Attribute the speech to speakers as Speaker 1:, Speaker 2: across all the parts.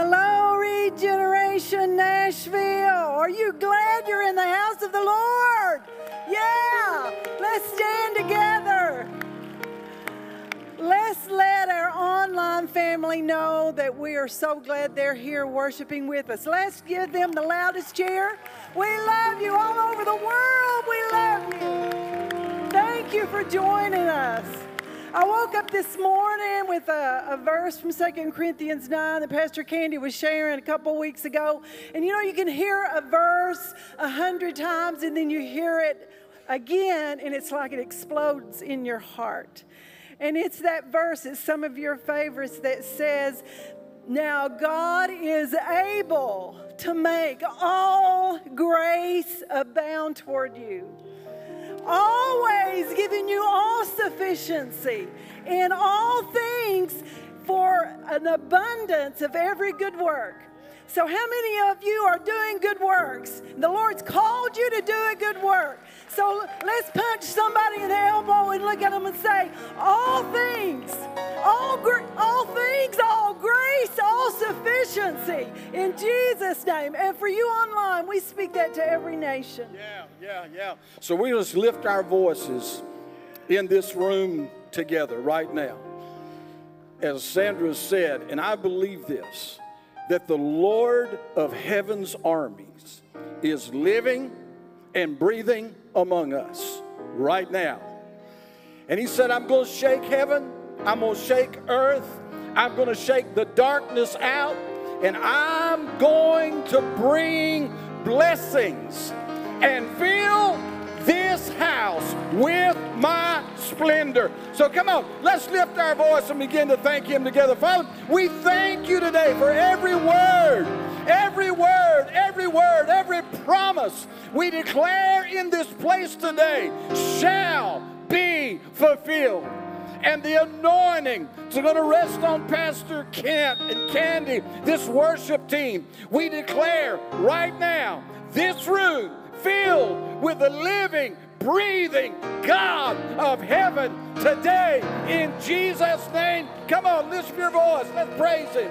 Speaker 1: Hello, Regeneration Nashville. Are you glad you're in the house of the Lord? Yeah, let's stand together. Let's let our online family know that we are so glad they're here worshiping with us. Let's give them the loudest cheer. We love you all over the world. We love you. Thank you for joining us. I woke up this morning with a, a, verse from 2 Corinthians 9 that Pastor Candy was sharing a couple weeks ago. And you know, you can hear a verse a hundred times and then you hear it again, and it's like it explodes in your heart. And it's that verse, it's some of your favorites that says, Now God is able to make all grace abound toward you always giving you all sufficiency in all things for an abundance of every good work. So, how many of you are doing good works? The Lord's called you to do a good work. So, let's punch somebody in the elbow and look at them and say, All things, all, all things, all grace, all sufficiency in Jesus' name. And for you online, we speak that to every nation.
Speaker 2: Yeah, yeah, yeah. So, we just lift our voices in this room together right now. As Sandra said, and I believe this that the Lord of heaven's armies is living and breathing among us right now. And he said, I'm going to shake heaven, I'm going to shake earth, I'm going to shake the darkness out, and I'm going to bring blessings and fill this house with my splendor. So come on, let's lift our voice and begin to thank Him together. Father, we thank you today for every word, every word, every word, every promise we declare in this place today shall be fulfilled and the anointing is going to rest on Pastor Kent and Candy, this worship team. We declare right now this room filled with the living, breathing God of heaven today in Jesus' name. Come on, lift your voice. Let's praise Him.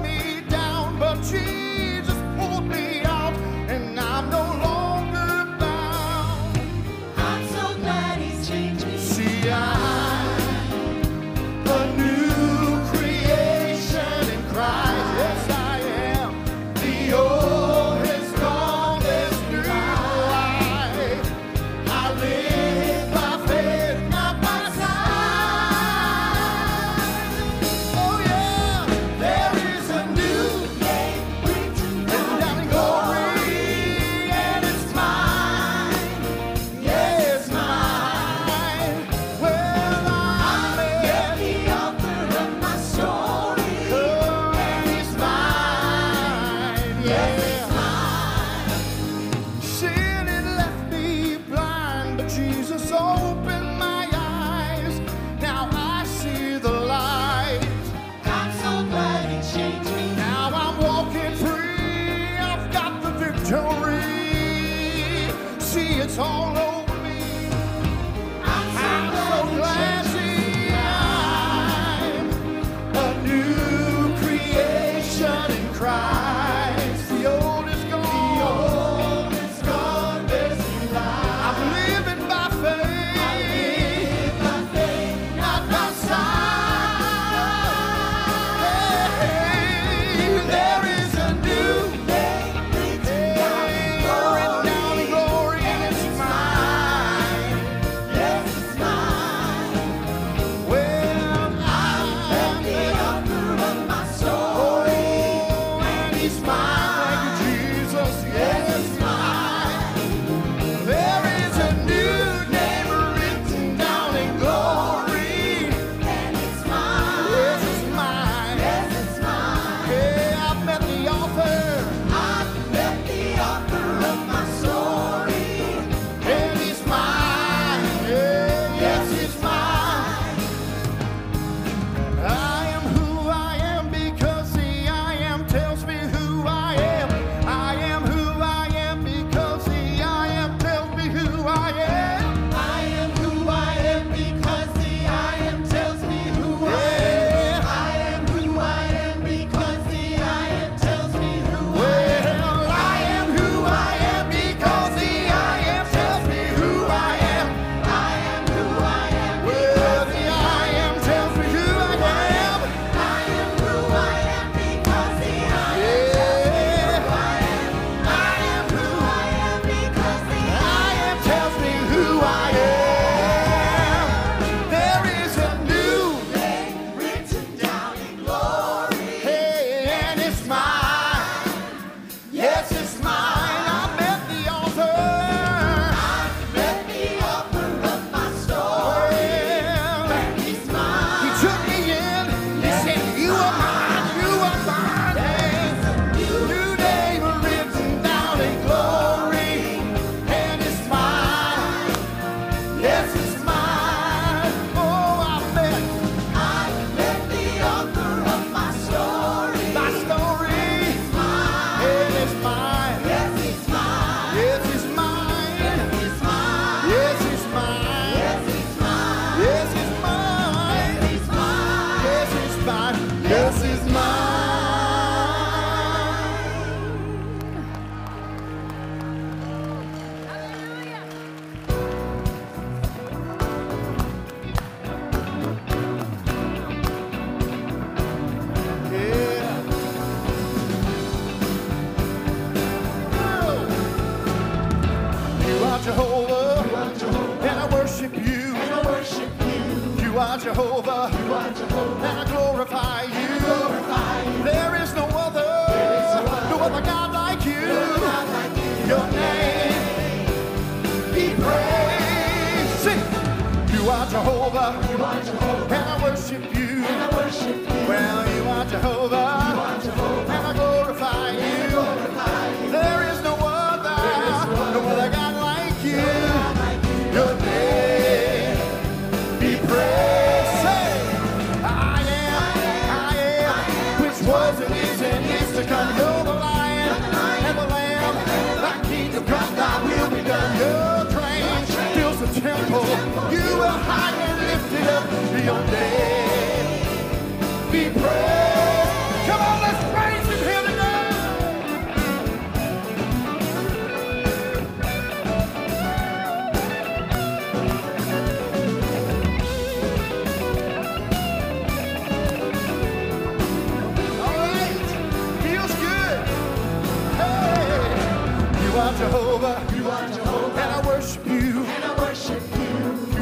Speaker 2: are Jehovah, and I worship you. You are Jehovah, and I glorify you. There is no other, no other God like you. Your name be praised. You are Jehovah, and I worship you. Well, you are Jehovah, and I glorify you. Your name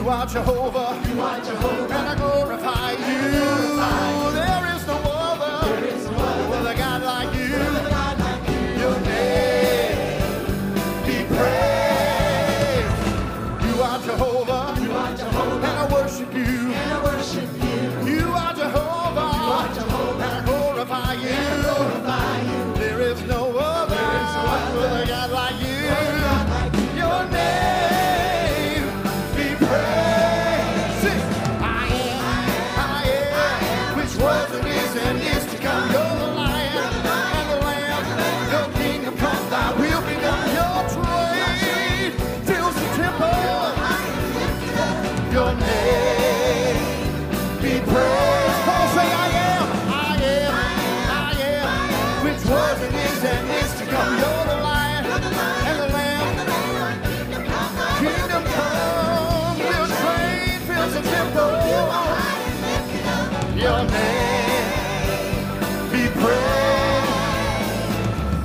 Speaker 2: are Jehovah, you are Jehovah, and I glorify you. Your name be praised.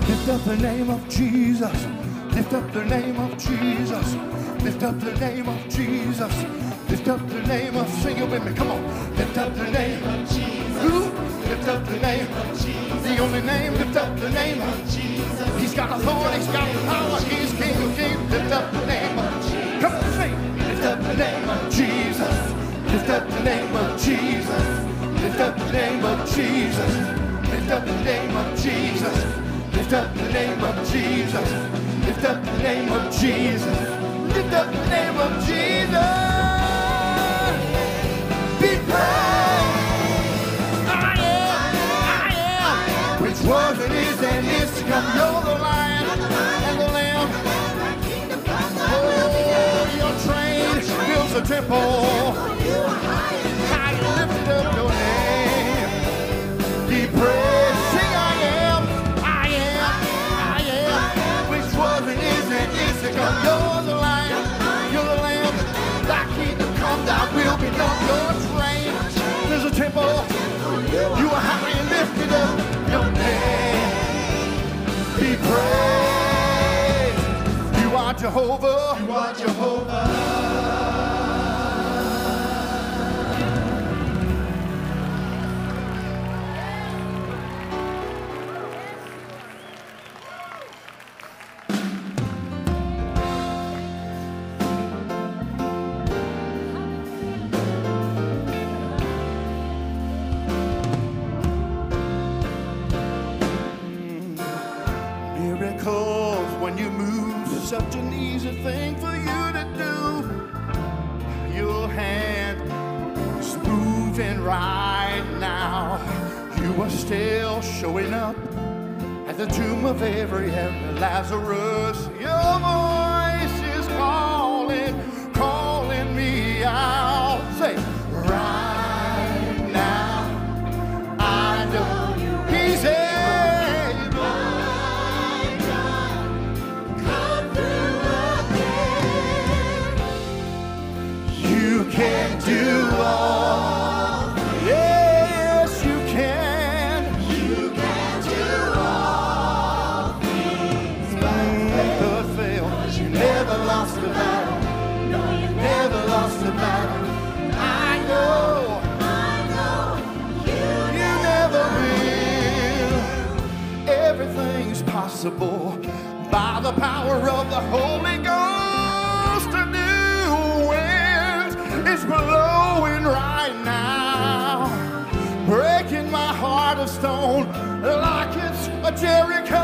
Speaker 2: Lift up the name of Jesus. Lift up the name of Jesus. Lift up the name of Jesus. Lift up the name of, sing it with me, come on. Lift up the name of Jesus. Who? Lift up the name of Jesus. The only name, lift up the name of Jesus. He's got authority, he's got power, he's King of kings. Lift up the name of Jesus. Come on, sing. Lift up the name of Jesus. Lift up the name of Jesus. Lift up the name of Jesus. Lift up the name of Jesus. Lift up the name of Jesus. Lift up the name of Jesus. Lift up the name of Jesus. Be praised. I am, I am, which was and is and is to come. You're the lion and the lamb. Oh, your train fills the temple. Jehovah. You are Jehovah. Still showing up at the tomb of Abraham, Lazarus. possible by the power of the Holy Ghost. A new wind is blowing right now, breaking my heart of stone like it's a Jericho.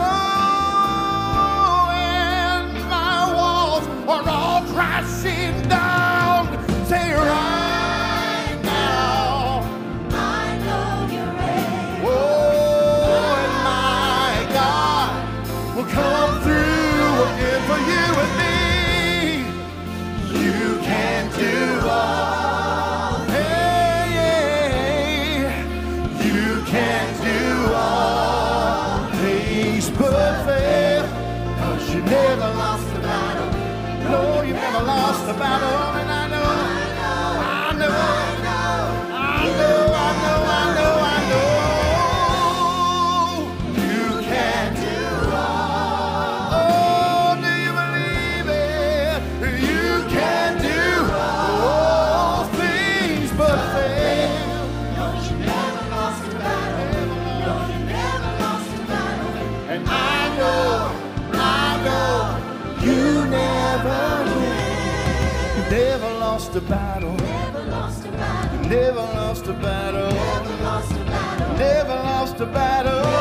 Speaker 2: Never lost
Speaker 3: a battle. Never lost a battle.
Speaker 2: Never lost a battle.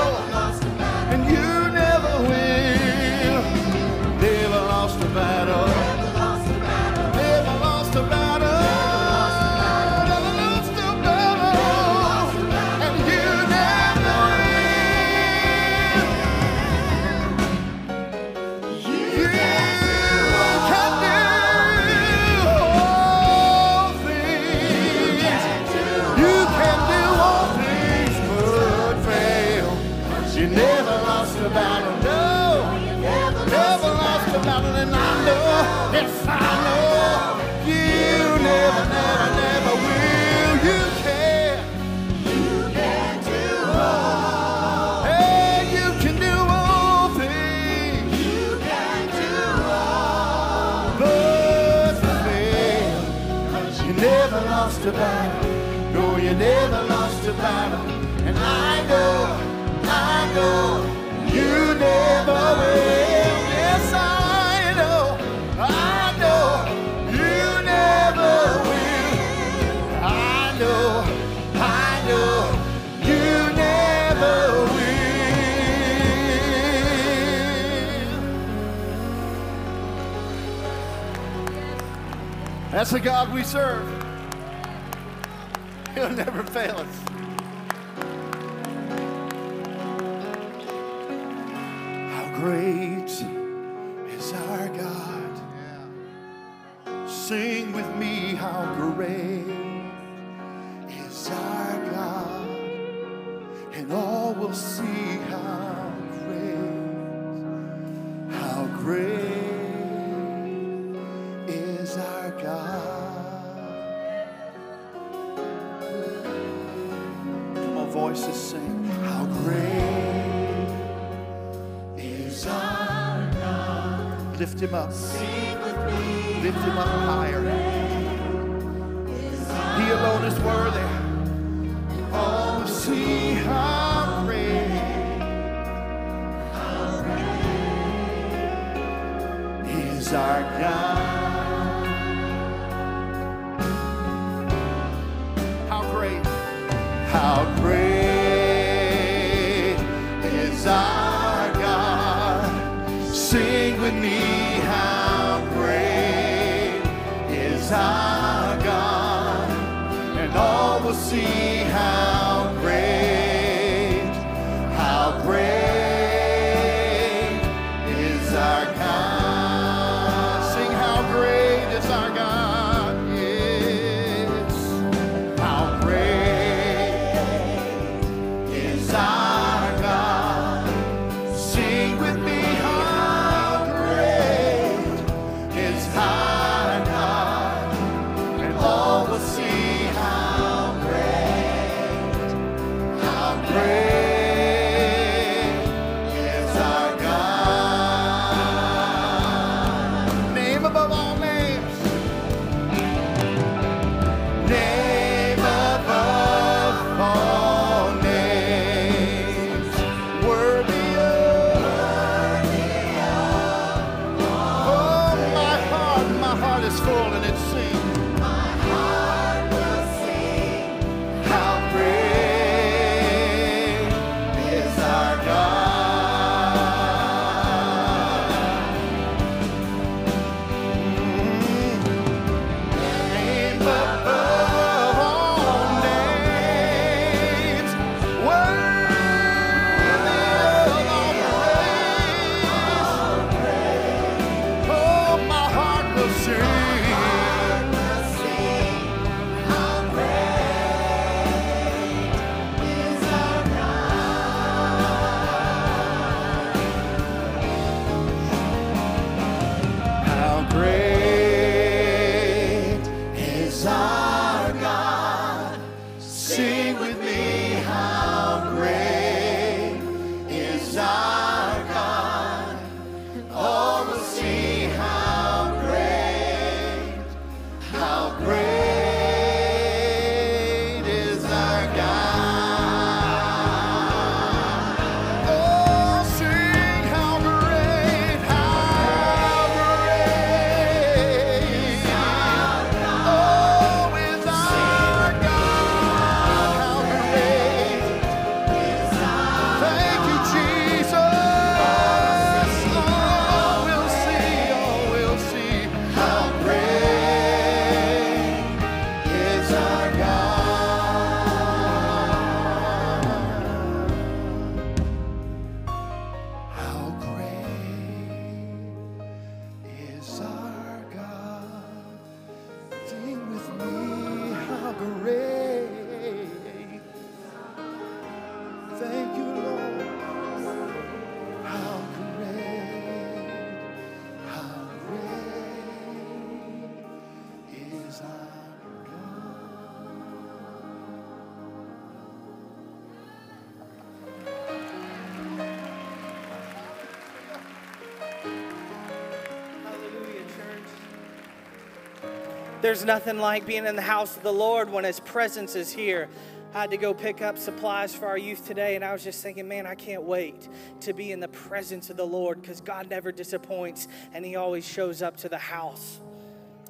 Speaker 4: There's nothing like being in the house of the Lord when His presence is here. I had to go pick up supplies for our youth today, and I was just thinking, man, I can't wait to be in the presence of the Lord because God never disappoints and He always shows up to the house.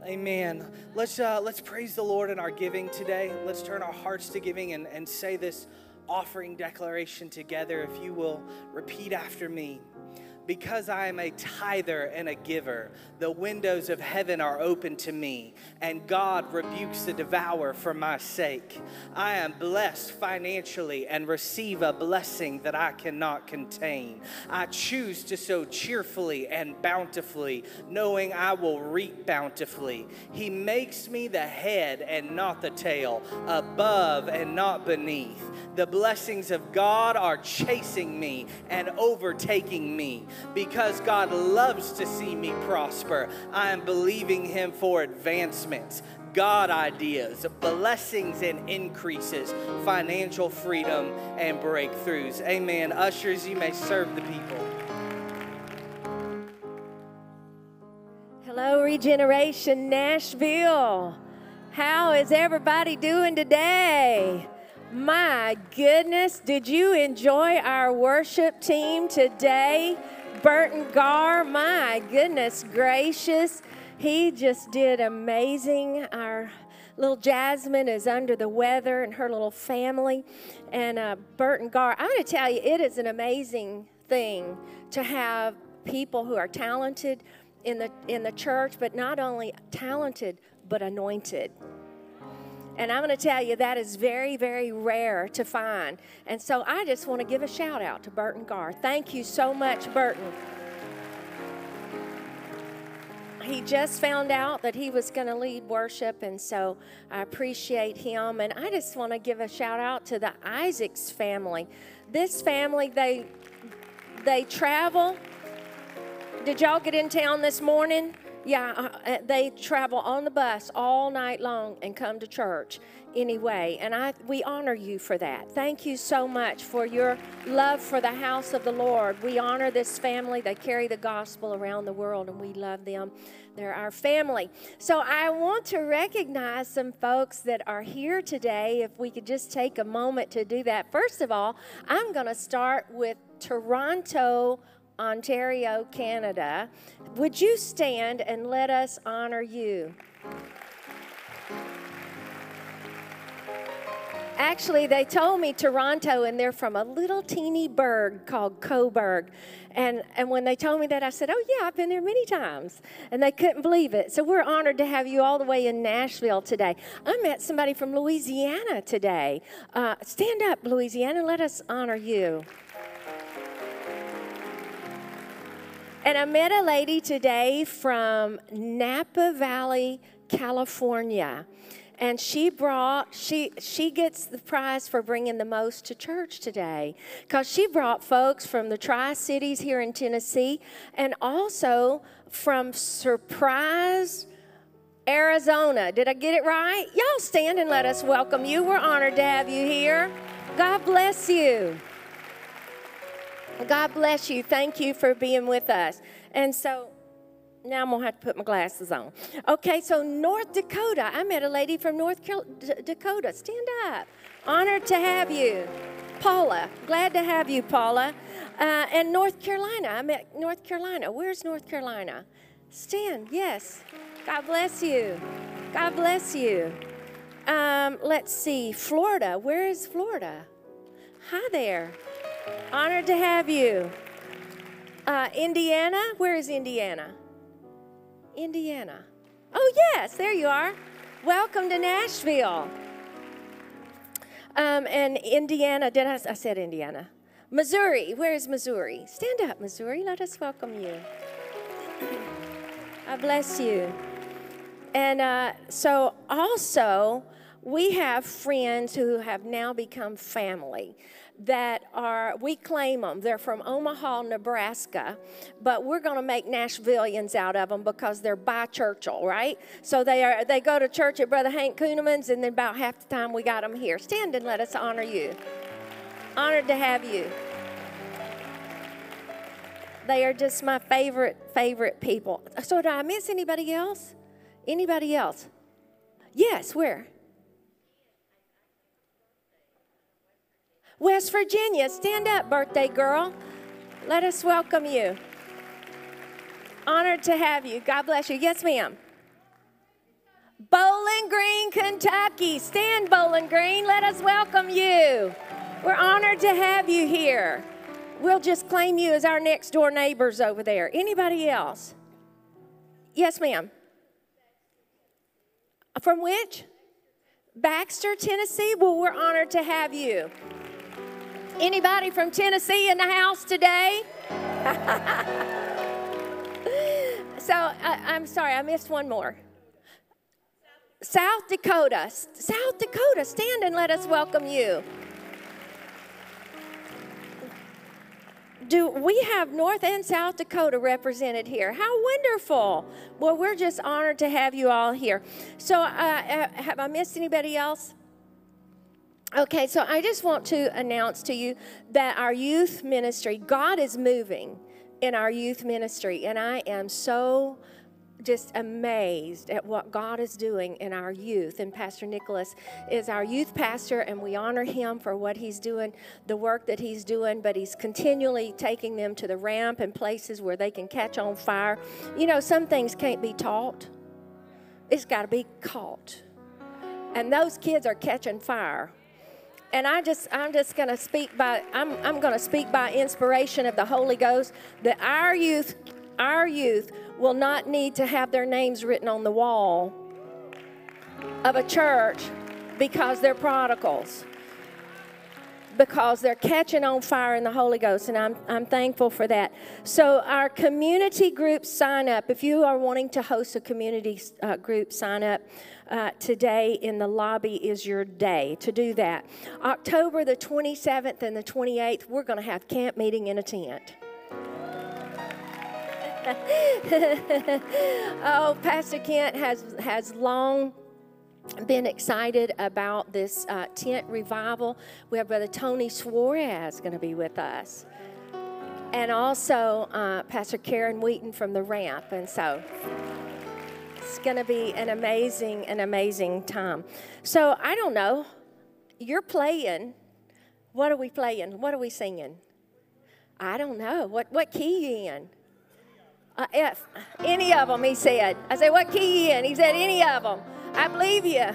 Speaker 4: Amen. Let's uh, let's praise the Lord in our giving today. Let's turn our hearts to giving and, and say this offering declaration together. If you will repeat after me. Because I am a tither and a giver, the windows of heaven are open to me, and God rebukes the devourer for my sake. I am blessed financially and receive a blessing that I cannot contain. I choose to sow cheerfully and bountifully, knowing I will reap bountifully. He makes me the head and not the tail, above and not beneath. The blessings of God are chasing me and overtaking me. Because God loves to see me prosper, I am believing Him for advancements, God ideas, blessings and increases, financial freedom and breakthroughs. Amen. Ushers, you may serve the people.
Speaker 5: Hello, Regeneration Nashville. How is everybody doing today? My goodness, did you enjoy our worship team today? Burton Gar, my goodness gracious, he just did amazing. Our little Jasmine is under the weather and her little family. And uh, Burton Gar, I'm going to tell you, it is an amazing thing to have people who are talented in the in the church, but not only talented but anointed. And I'm going to tell you that is very, very rare to find. And so I just want to give a shout out to Burton Gar. Thank you so much, Burton. He just found out that he was going to lead worship, and so I appreciate him. And I just want to give a shout out to the Isaacs family. This family, they they travel did y'all get in town this morning? Yeah, uh, uh, they travel on the bus all night long and come to church anyway. And I we honor you for that. Thank you so much for your love for the house of the Lord. We honor this family. They carry the gospel around the world and we love them. They're our family. So I want to recognize some folks that are here today. If we could just take a moment to do that. First of all, I'm going to start with Toronto, Ontario, Canada. Would you stand and let us honor you? Actually, they told me Toronto, and they're from a little teeny burg called Cobourg. And, and when they told me that, I said, Oh, yeah, I've been there many times. And they couldn't believe it. So we're honored to have you all the way in Nashville today. I met somebody from Louisiana today. Uh, stand up, Louisiana. Let us honor you. And I met a lady today from Napa Valley, California. And she brought, she, she gets the prize for bringing the most to church today. Because she brought folks from the Tri Cities here in Tennessee and also from Surprise, Arizona. Did I get it right? Y'all stand and let us welcome you. We're honored to have you here. God bless you. God bless you. Thank you for being with us. And so now I'm going to have to put my glasses on. Okay, so North Dakota. I met a lady from North Dakota. Stand up. Honored to have you. Paula. Glad to have you, Paula. Uh, and North Carolina. I met North Carolina. Where's North Carolina? Stand. Yes. God bless you. God bless you. Um, let's see. Florida. Where is Florida? Hi there. Honored to have you. Uh, Indiana, where is Indiana? Indiana. Oh, yes, there you are. Welcome to Nashville. Um, and Indiana, did I, I said Indiana? Missouri, where is Missouri? Stand up, Missouri. Let us welcome you. I bless you. And uh, so, also, we have friends who have now become family that are, we claim them. They're from Omaha, Nebraska, but we're going to make Nashvillians out of them because they're by Churchill, right? So they are, they go to church at Brother Hank Kunneman's, and then about half the time we got them here. Stand and let us honor you. Honored to have you. They are just my favorite, favorite people. So, did I miss anybody else? Anybody else? Yes, where? West Virginia. Stand up, birthday girl. Let us welcome you. Honored to have you. God bless you. Yes, ma'am. Bowling Green, Kentucky. Stand, Bowling Green. Let us welcome you. We're honored to have you here. We'll just claim you as our next door neighbors over there. Anybody else? Yes, ma'am. From which? Baxter, Tennessee. Well, we're honored to have you. Anybody from Tennessee in the house today? so I, I'm sorry, I missed one more. South Dakota. South Dakota, stand and let us welcome you. Do we have North and South Dakota represented here? How wonderful! Well, we're just honored to have you all here. So, uh, uh, have I missed anybody else? Okay, so I just want to announce to you that our youth ministry, God is moving in our youth ministry, and I am so just amazed at what God is doing in our youth. And Pastor Nicholas is our youth pastor, and we honor him for what he's doing, the work that he's doing, but he's continually taking them to the ramp and places where they can catch on fire. You know, some things can't be taught, it's got to be caught. And those kids are catching fire and I just I'm just going to speak by I'm I'm going to speak by inspiration of the Holy Ghost that our youth our youth will not need to have their names written on the wall of a church because they're prodigals because they're catching on fire in the Holy Ghost, and I'm, I'm thankful for that. So, our community group sign up, if you are wanting to host a community uh, group sign up, uh, today in the lobby is your day to do that. October the 27th and the 28th, we're going to have camp meeting in a tent. oh, Pastor Kent has, has long been excited about this uh, tent revival. We have Brother Tony Suarez going to be with us. And also uh, Pastor Karen Wheaton from the ramp. And so it's going to be an amazing, an amazing time. So I don't know. You're playing. What are we playing? What are we singing? I don't know. What, what key you in? Uh, F. Any of them, he said. I said, what key you in? He said, any of them. I believe you.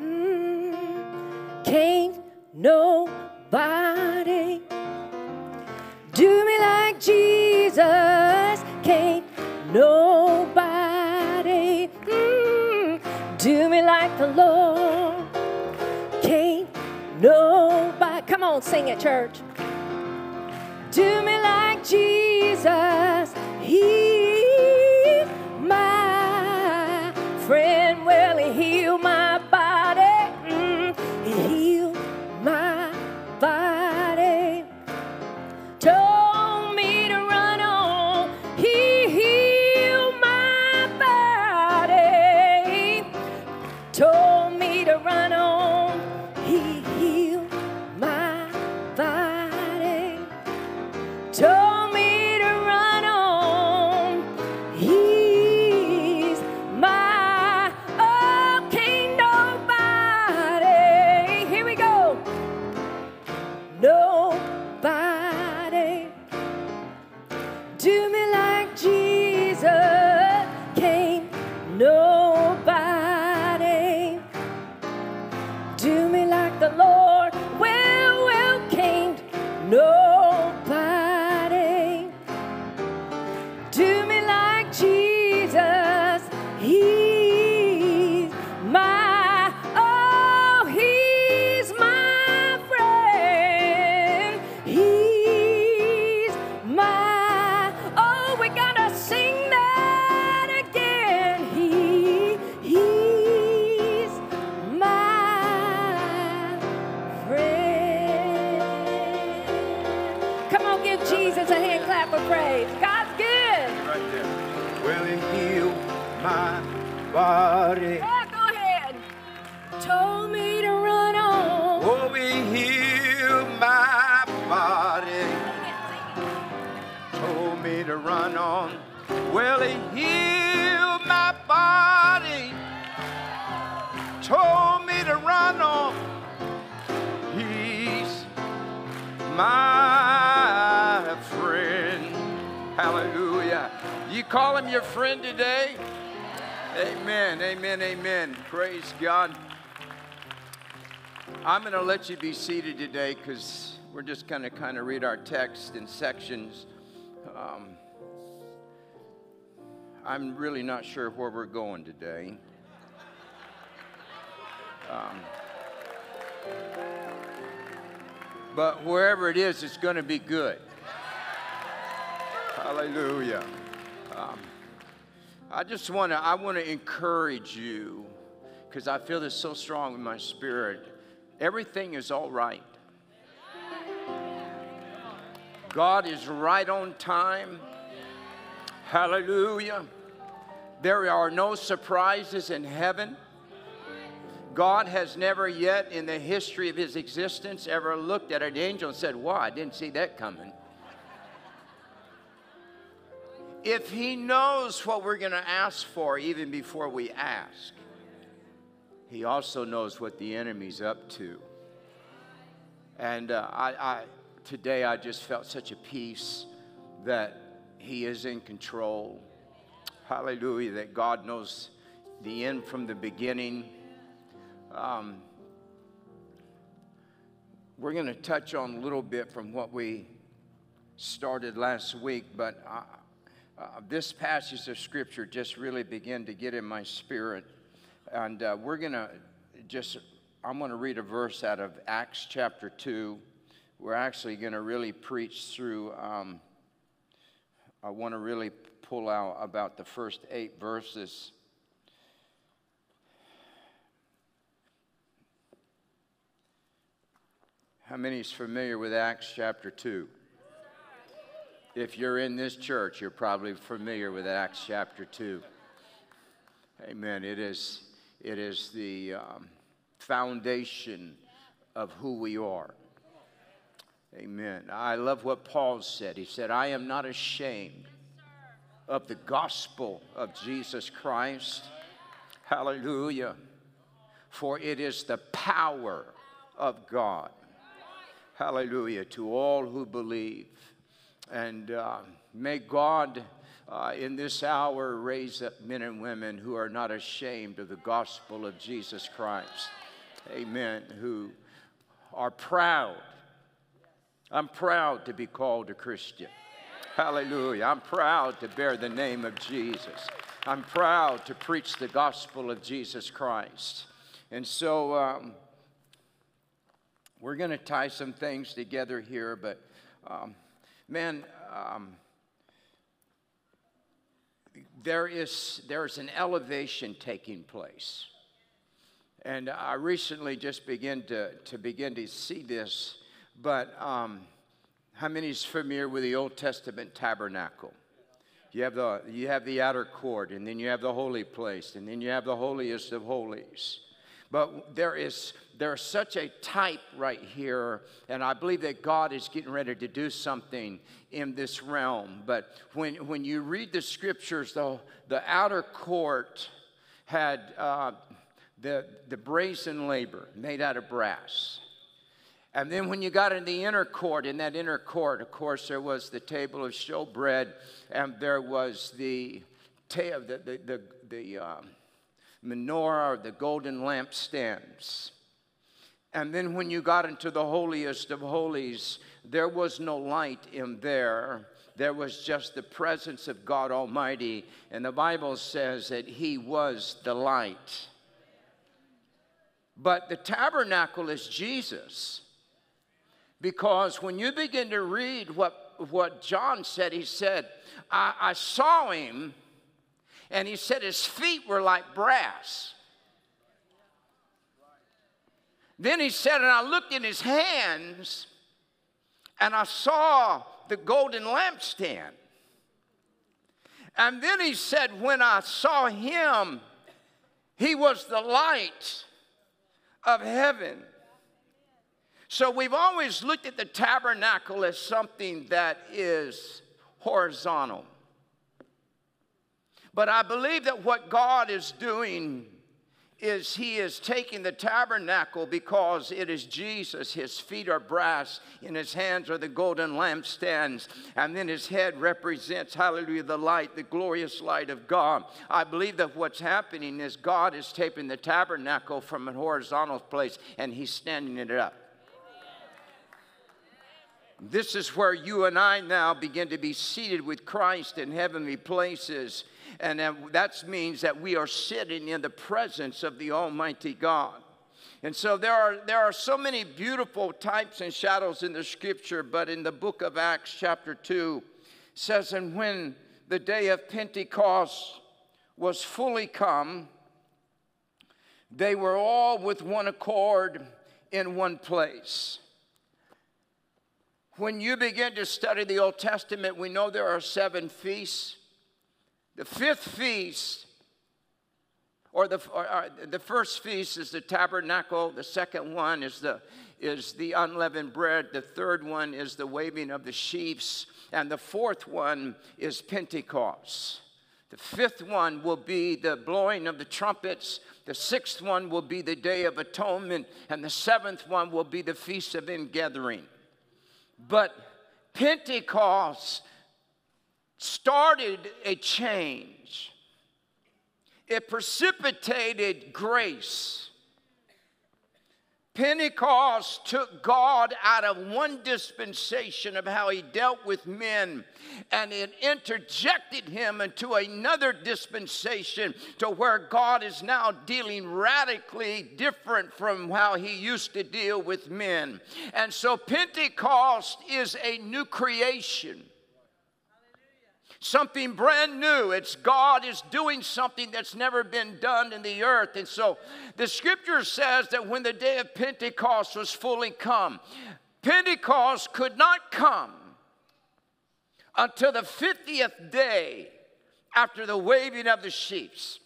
Speaker 5: Mm, can't nobody do me like Jesus. Can't nobody mm, do me like the Lord. Can't nobody. Come on, sing it, church. Do me like Jesus. He's my friend. Will
Speaker 6: you be seated today because we're just going to kind of read our text in sections. Um, I'm really not sure where we're going today. Um, but wherever it is, it's going to be good. Hallelujah. Um, I just want to I want to encourage you because I feel this so strong in my spirit. Everything is all right. God is right on time. Hallelujah. There are no surprises in heaven. God has never yet in the history of his existence ever looked at an angel and said, Wow, I didn't see that coming. If he knows what we're going to ask for even before we ask, he also knows what the enemy's up to. And uh, I, I, today I just felt such a peace that he is in control. Hallelujah, that God knows the end from the beginning. Um, we're going to touch on a little bit from what we started last week, but uh, uh, this passage of scripture just really began to get in my spirit. And uh, we're going to just, I'm going to read a verse out of Acts chapter 2. We're actually going to really preach through, um, I want to really pull out about the first eight verses How many is familiar with Acts chapter 2? If you're in this church, you're probably familiar with Acts chapter 2. Amen. It is, it is the um, foundation of who we are. Amen. I love what Paul said. He said, I am not ashamed of the gospel of Jesus Christ. Hallelujah. For it is the power of God Hallelujah. To all who believe. And uh, may God uh, in this hour raise up men and women who are not ashamed of the gospel of Jesus Christ. Amen. Who are proud. I'm proud to be called a Christian. Hallelujah. I'm proud to bear the name of Jesus. I'm proud to preach the gospel of Jesus Christ. And so, um, we're going to tie some things together here, but um, man, um, there is there's an elevation taking place, and I recently just began to to begin to see this. But um, how many is familiar with the Old Testament tabernacle? You have the you have the outer court, and then you have the holy place, and then you have the holiest of holies. But there is there's such a type right here, and I believe that God is getting ready to do something in this realm. But when, when you read the scriptures, though, the outer court had uh, the, the brazen laver made out of brass. And then when you got in the inner court, in that inner court, of course, there was the table of showbread, and there was the, the, the, the, the um, menorah or the golden lampstands. And then when you got into the holiest of holies, there was no light in there. There was just the presence of God Almighty. And the Bible says that He was the light. But the tabernacle is Jesus. Because when you begin to read what, what John said, he said, I, I saw him, and he said his feet were like brass. Then he said, and I looked in his hands and I saw the golden lampstand. And then he said, when I saw him, he was the light of heaven. So we've always looked at the tabernacle as something that is horizontal. But I believe that what God is doing is he is taking the tabernacle because it is Jesus. His feet are brass, in his hands are the golden lampstands, and then his head represents, hallelujah, the light, the glorious light of God. I believe that what's happening is God is taking the tabernacle from a horizontal place and he's standing it up. This is where you and I now begin to be seated with Christ in heavenly places. And that means that we are sitting in the presence of the Almighty God. And so there are, there are so many beautiful types and shadows in the scripture, but in the book of Acts, chapter 2, says, And when the day of Pentecost was fully come, they were all with one accord in one place. When you begin to study the Old Testament, we know there are seven feasts. The fifth feast, or the, or, or the first feast is the tabernacle, the second one is the, is the unleavened bread, the third one is the waving of the sheaves, and the fourth one is Pentecost. The fifth one will be the blowing of the trumpets. The sixth one will be the Day of Atonement. And the seventh one will be the Feast of Ingathering. But Pentecost started a change, it precipitated grace. Pentecost took God out of one dispensation of how he dealt with men and it interjected him into another dispensation to where God is now dealing radically different from how he used to deal with men. And so Pentecost is a new creation something brand new. It's God is doing something that's never been done in the earth. And so the scripture says that when the day of Pentecost was fully come, Pentecost could not come until the 50th day after the waving of the sheaves.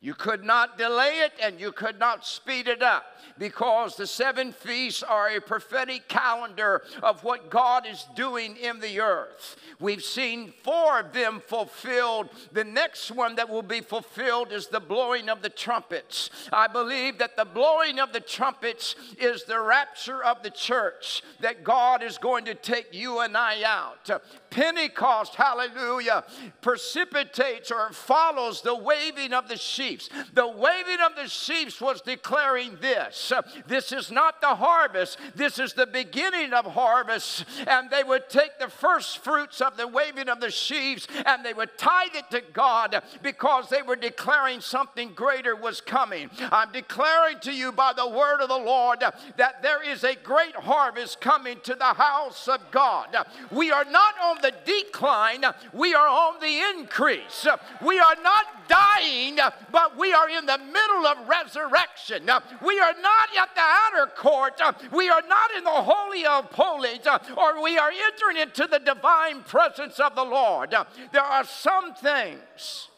Speaker 6: You could not delay it and you could not speed it up because the seven feasts are a prophetic calendar of what God is doing in the earth. We've seen four of them fulfilled. The next one that will be fulfilled is the blowing of the trumpets. I believe that the blowing of the trumpets is the rapture of the church, that God is going to take you and I out. Pentecost, hallelujah, precipitates or follows the waving of the sheaves. The waving of the sheaves was declaring this this is not the harvest, this is the beginning of harvest. And they would take the first fruits of the waving of the sheaves and they would tithe it to God because they were declaring something greater was coming. I'm declaring to you by the word of the Lord that there is a great harvest coming to the house of God. We are not on the decline, we are on the increase. We are not dying, but we are in the middle of resurrection. We are not at the outer court, we are not in the Holy of Holies, or we are entering into the divine presence of the Lord. There are some things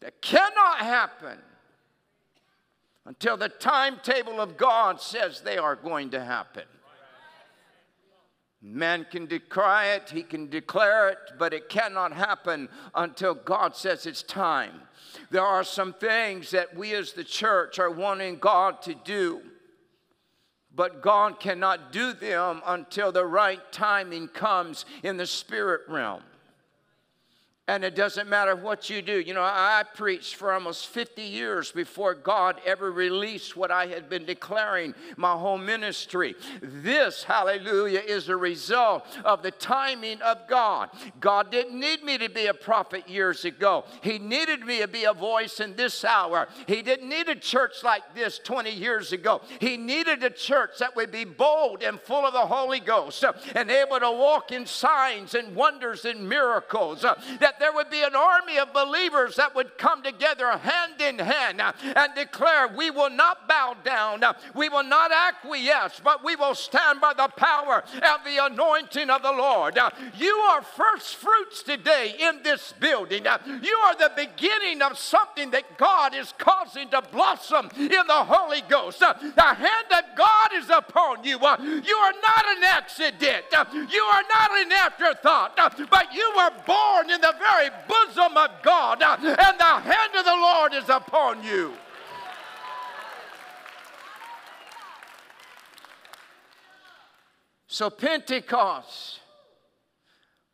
Speaker 6: that cannot happen until the timetable of God says they are going to happen. Man can decry it, he can declare it, but it cannot happen until God says it's time. There are some things that we as the church are wanting God to do, but God cannot do them until the right timing comes in the spirit realm. And it doesn't matter what you do. You know, I preached for almost 50 years before God ever released what I had been declaring my whole ministry. This, hallelujah, is a result of the timing of God. God didn't need me to be a prophet years ago, He needed me to be a voice in this hour. He didn't need a church like this 20 years ago. He needed a church that would be bold and full of the Holy Ghost and able to walk in signs and wonders and miracles. Uh, that that there would be an army of believers that would come together hand in hand and declare, We will not bow down, we will not acquiesce, but we will stand by the power and the anointing of the Lord. You are first fruits today in this building. You are the beginning of something that God is causing to blossom in the Holy Ghost. The hand of God is upon you. You are not an accident, you are not an afterthought, but you were born in the very bosom of God, uh, and the hand of the Lord Lord is upon you. So, Pentecost,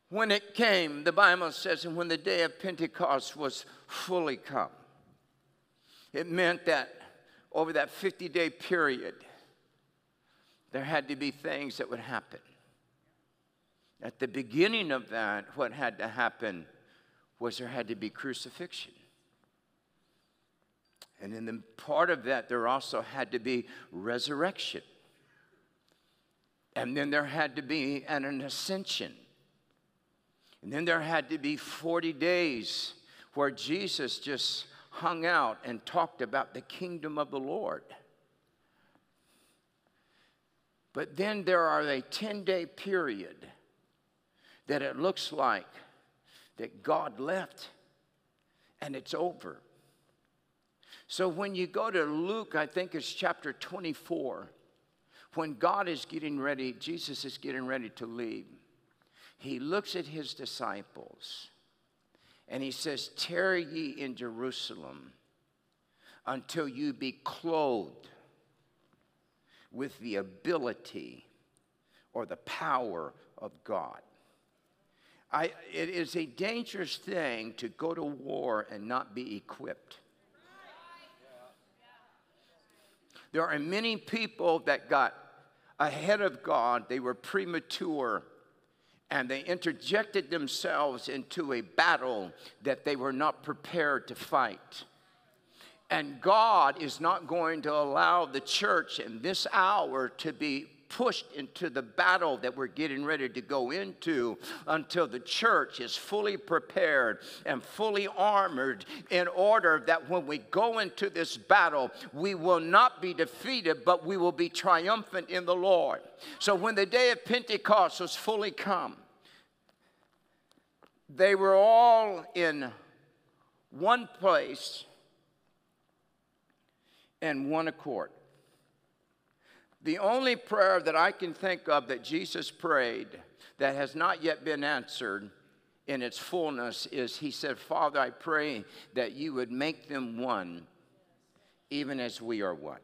Speaker 6: when it came, the Bible says, and when the day of Pentecost was fully come, it meant that over that 50 day period, there had to be things that would happen. At the beginning of that, what had to happen was there had to be crucifixion. And in the part of that, there also had to be resurrection. And then there had to be an, an ascension. And then there had to be 40 days where Jesus just hung out and talked about the kingdom of the Lord. But then there are a 10 day period that it looks like that God left and it's over. So when you go to Luke, I think it's chapter 24, when God is getting ready, Jesus is getting ready to leave, he looks at his disciples and he says, Tarry ye in Jerusalem until you be clothed with the ability or the power of God. I, it is a dangerous thing to go to war and not be equipped. There are many people that got ahead of God, they were premature, and they interjected themselves into a battle that they were not prepared to fight. And God is not going to allow the church in this hour to be pushed into the battle that we're getting ready to go into until the church is fully prepared and fully armored in order that when we go into this battle, we will not be defeated, but we will be triumphant in the Lord. So when the day of Pentecost was fully come, they were all in one place and one accord. The only prayer that I can think of that Jesus prayed that has not yet been answered in its fullness is He said, Father, I pray that you would make them one, even as we are one.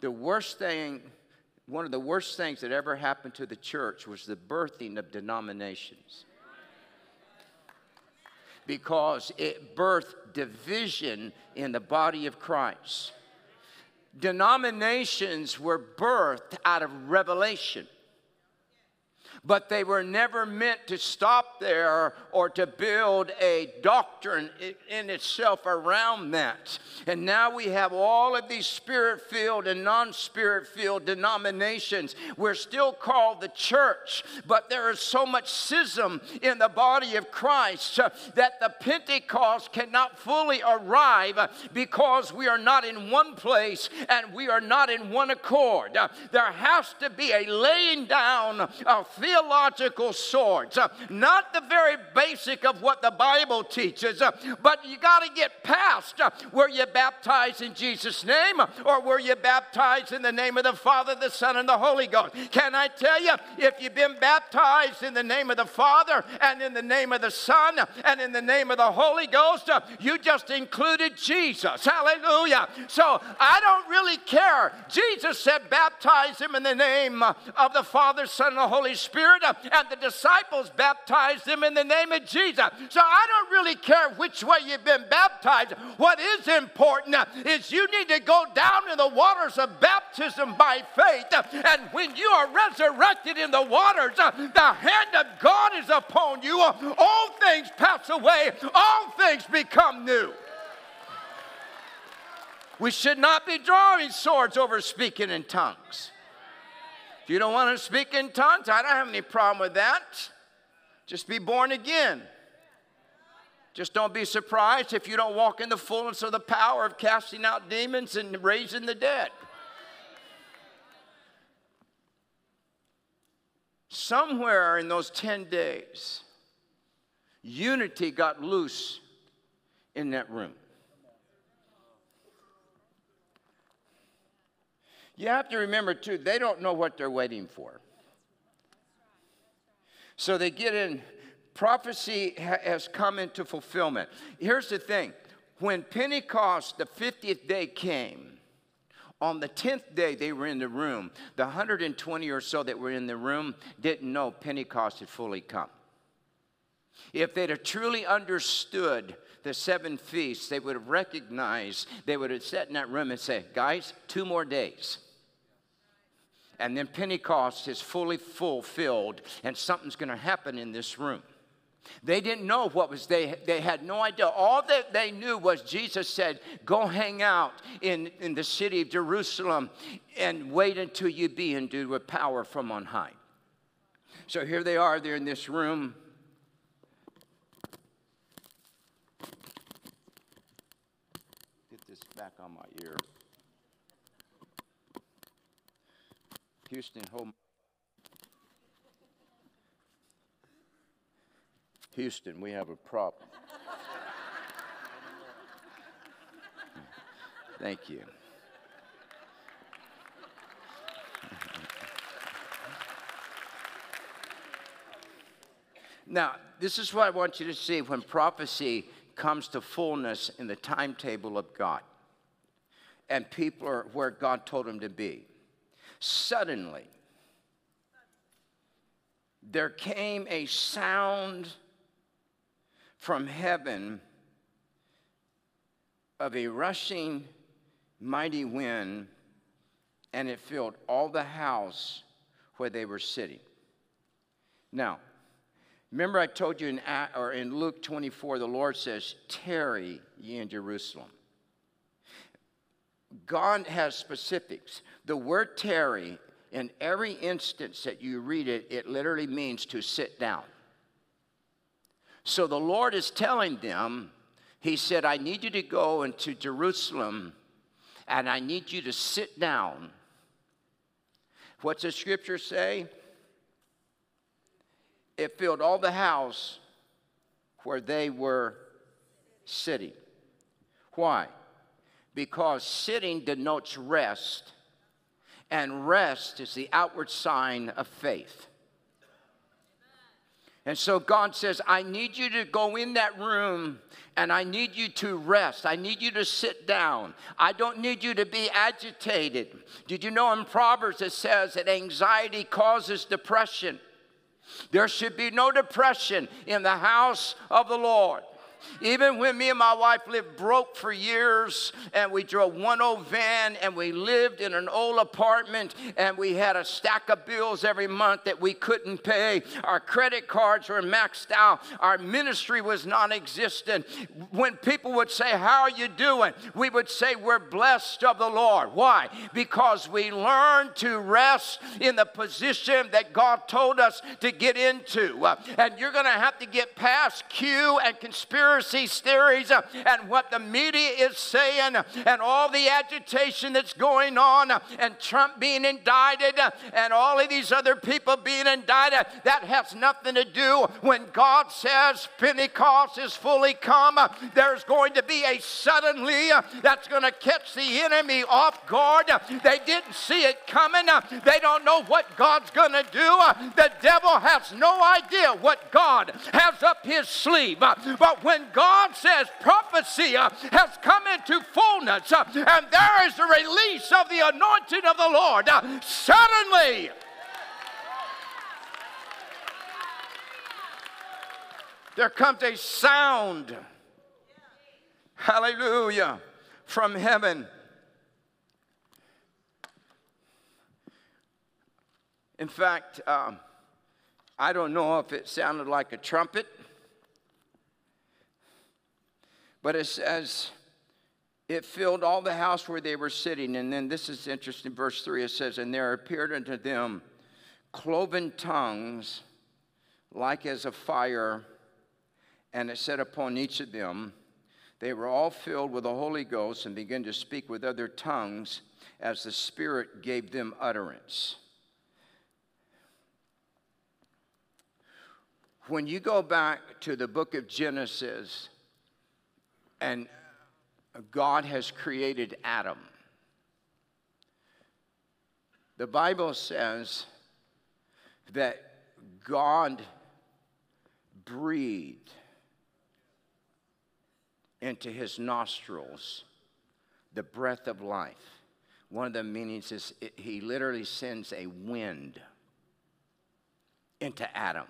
Speaker 6: The worst thing, one of the worst things that ever happened to the church was the birthing of denominations because it birthed division in the body of Christ. Denominations were birthed out of revelation but they were never meant to stop there or to build a doctrine in itself around that. And now we have all of these spirit filled and non spirit filled denominations. We're still called the church, but there is so much schism in the body of Christ uh, that the Pentecost cannot fully arrive because we are not in one place and we are not in one accord. Uh, there has to be a laying down of theological swords, uh, not the very basic of what the Bible teaches, uh, but you got to get past uh, were you baptized in Jesus' name or were you baptized in the name of the Father, the Son, and the Holy Ghost? Can I tell you, if you've been baptized in the name of the Father and in the name of the Son and in the name of the Holy Ghost, you just included Jesus. Hallelujah. So I don't really care. Jesus said, baptize him in the name of the Father, Son, and the Holy Spirit, uh, and the disciples baptized them in the name of Jesus. So I don't really care which way you've been baptized. What is important uh, is you need to go down in the waters of baptism by faith, uh, and when you are resurrected in the waters, the hand of God is upon you. All things pass away, all things become new. We should not be drawing swords over speaking in tongues. If you don't want to speak in tongues, I don't have any problem with that. Just be born again. Just don't be surprised if you don't walk in the fullness of the power of casting out demons and raising the dead. Somewhere in those 10 days, unity got loose in that room. You have to remember, too, they don't know what they're waiting for. So they get in, prophecy ha- has come into fulfillment. Here's the thing when Pentecost, the 50th day came, on the 10th day they were in the room. The 120 or so that were in the room didn't know Pentecost had fully come. If they'd have truly understood the seven feasts, they would have recognized, they would have sat in that room and said, Guys, two more days. And then Pentecost is fully fulfilled, and something's going to happen in this room. They didn't know what was, they, they had no idea. All that they knew was Jesus said, Go hang out in, in the city of Jerusalem and wait until you be endued with power from on high. So here they are, they're in this room. Get this back on my ear. Houston, hold. Houston, we have a problem. Thank you. Now, this is what I want you to see when prophecy comes to fullness in the timetable of God and people are where God told them to be. Suddenly, there came a sound from heaven of a rushing mighty wind, and it filled all the house where they were sitting. Now, remember I told you in, or in Luke 24, the Lord says, Tarry ye in Jerusalem. God has specifics. The word tarry, in every instance that you read it, it literally means to sit down. So the Lord is telling them, He said, I need you to go into Jerusalem and I need you to sit down. What's the scripture say? It filled all the house where they were sitting. Why? Because sitting denotes rest, and rest is the outward sign of faith. And so God says, I need you to go in that room and I need you to rest. I need you to sit down. I don't need you to be agitated. Did you know in Proverbs it says that anxiety causes depression? There should be no depression in the house of the Lord. Even when me and my wife lived broke for years and we drove one old van and we lived in an old apartment and we had a stack of bills every month that we couldn't pay. Our credit cards were maxed out. Our ministry was non existent. When people would say, How are you doing? We would say, We're blessed of the Lord. Why? Because we learned to rest in the position that God told us to get into. Uh, and you're going to have to get past QAnon conspiracy conspiracy theories uh, and what the media is saying and all the agitation that's going on and Trump being indicted uh, and all of these other people being indicted. That has nothing to do when God says Pentecost is fully come. Uh, there's going to be a suddenly uh, that's going to catch the enemy off guard. They didn't see it coming. They don't know what God's going to do. The devil has no idea what God has up his sleeve. But when God says prophecy uh, has come into fullness uh, and there is a release of the anointing of the Lord, uh, suddenly. There comes a sound, hallelujah, from heaven. In fact, um, I don't know if it sounded like a trumpet But it says, it filled all the house where they were sitting. And then this is interesting, verse 3 it says, And there appeared unto them cloven tongues like as a fire, and it set upon each of them. They were all filled with the Holy Ghost and began to speak with other tongues as the Spirit gave them utterance. When you go back to the book of Genesis, and God has created Adam. The Bible says that God breathed into his nostrils the breath of life. One of the meanings is it, he literally sends a wind into Adam.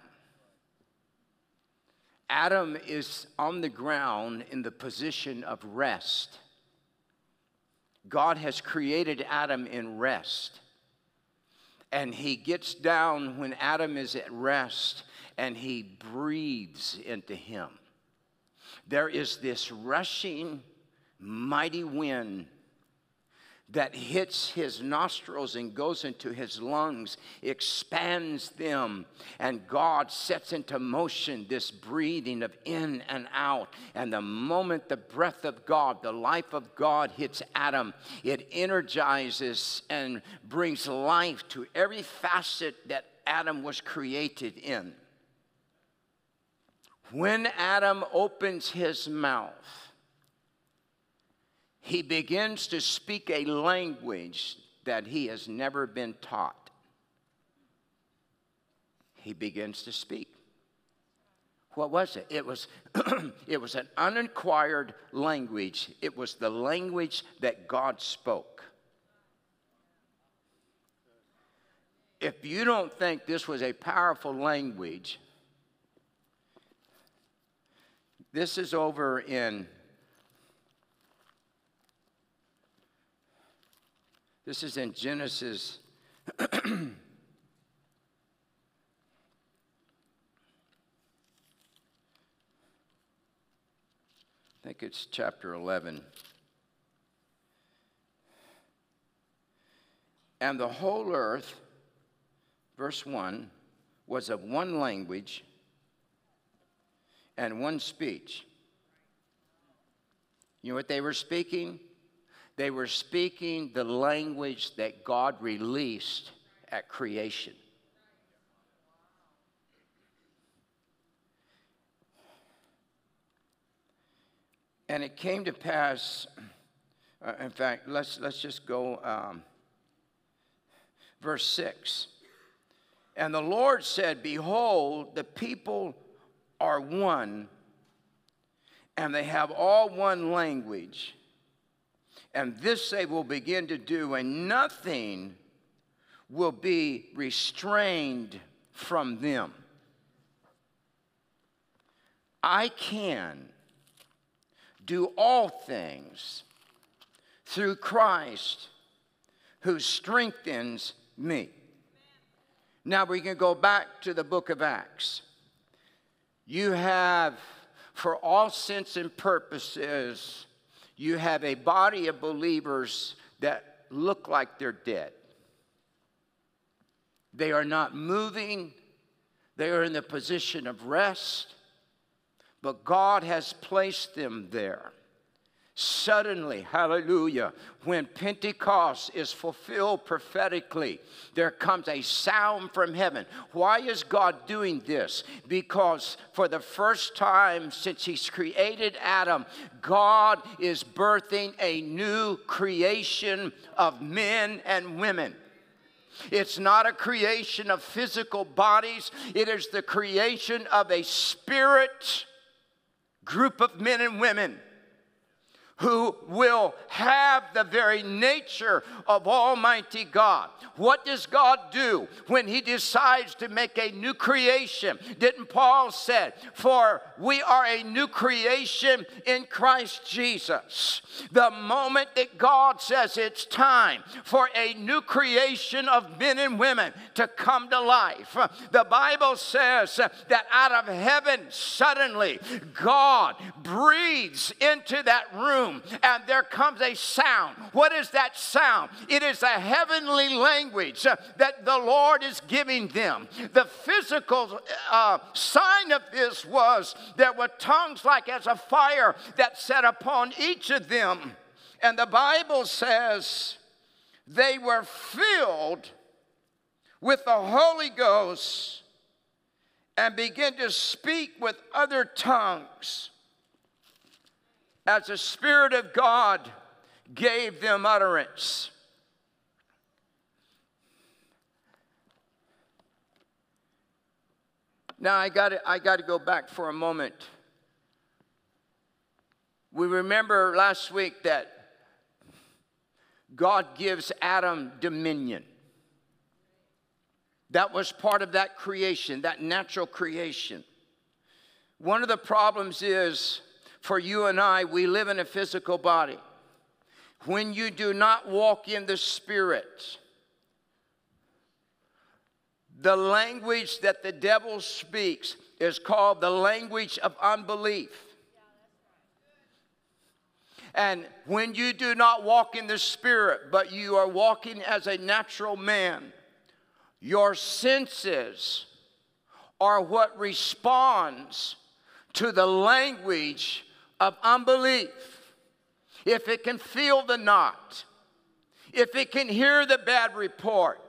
Speaker 6: Adam is on the ground in the position of rest. God has created Adam in rest. And he gets down when Adam is at rest and he breathes into him. There is this rushing, mighty wind that hits his nostrils and goes into his lungs, expands them, and God sets into motion this breathing of in and out. And the moment the breath of God, the life of God hits Adam, it energizes and brings life to every facet that Adam was created in. When Adam opens his mouth, he begins to speak a language that he has never been taught. He begins to speak. What was it? It was, it was an unacquired language. It was the language that God spoke. If you don't think this was a powerful language, this is over in This is in Genesis. I think it's chapter 11. And the whole earth, verse 1, was of one language and one speech. You know what they were speaking? They were speaking the language that God released at creation. And it came to pass, uh, in fact, let's, let's just go, um, verse 6. And the Lord said, Behold, the people are one, and they have all one language. And this they will begin to do, and nothing will be restrained from them. I can do all things through Christ who strengthens me. Now we can go back to the book of Acts. You have, for all sense and purposes, you have a body of believers that look like they're dead. They are not moving, they are in the position of rest, but God has placed them there. Suddenly, hallelujah, when Pentecost is fulfilled prophetically, there comes a sound from heaven. Why is God doing this? Because for the first time since He's created Adam, God is birthing a new creation of men and women. It's not a creation of physical bodies, it is the creation of a spirit group of men and women who will have the very nature of Almighty God. What does God do when He decides to make a new creation? Didn't Paul say, For we are a new creation in Christ Jesus. The moment that God says it's time for a new creation of men and women to come to life, the Bible says that out of heaven, suddenly, God breathes into that room room and there comes a sound. What is that sound? It is a heavenly language uh, that the Lord is giving them. The physical uh, sign of this was there were tongues like as a fire that set upon each of them. And the Bible says they were filled with the Holy Ghost and began to speak with other tongues as the Spirit of God gave them utterance. Now I got I to go back for a moment. We remember last week that God gives Adam dominion. That was part of that creation, that natural creation. One of the problems is for you and I, we live in a physical body. When you do not walk in the Spirit, the language that the devil speaks is called the language of unbelief. And when you do not walk in the Spirit, but you are walking as a natural man, your senses are what responds to the language of unbelief. If it can feel the knot, if it can hear the bad report,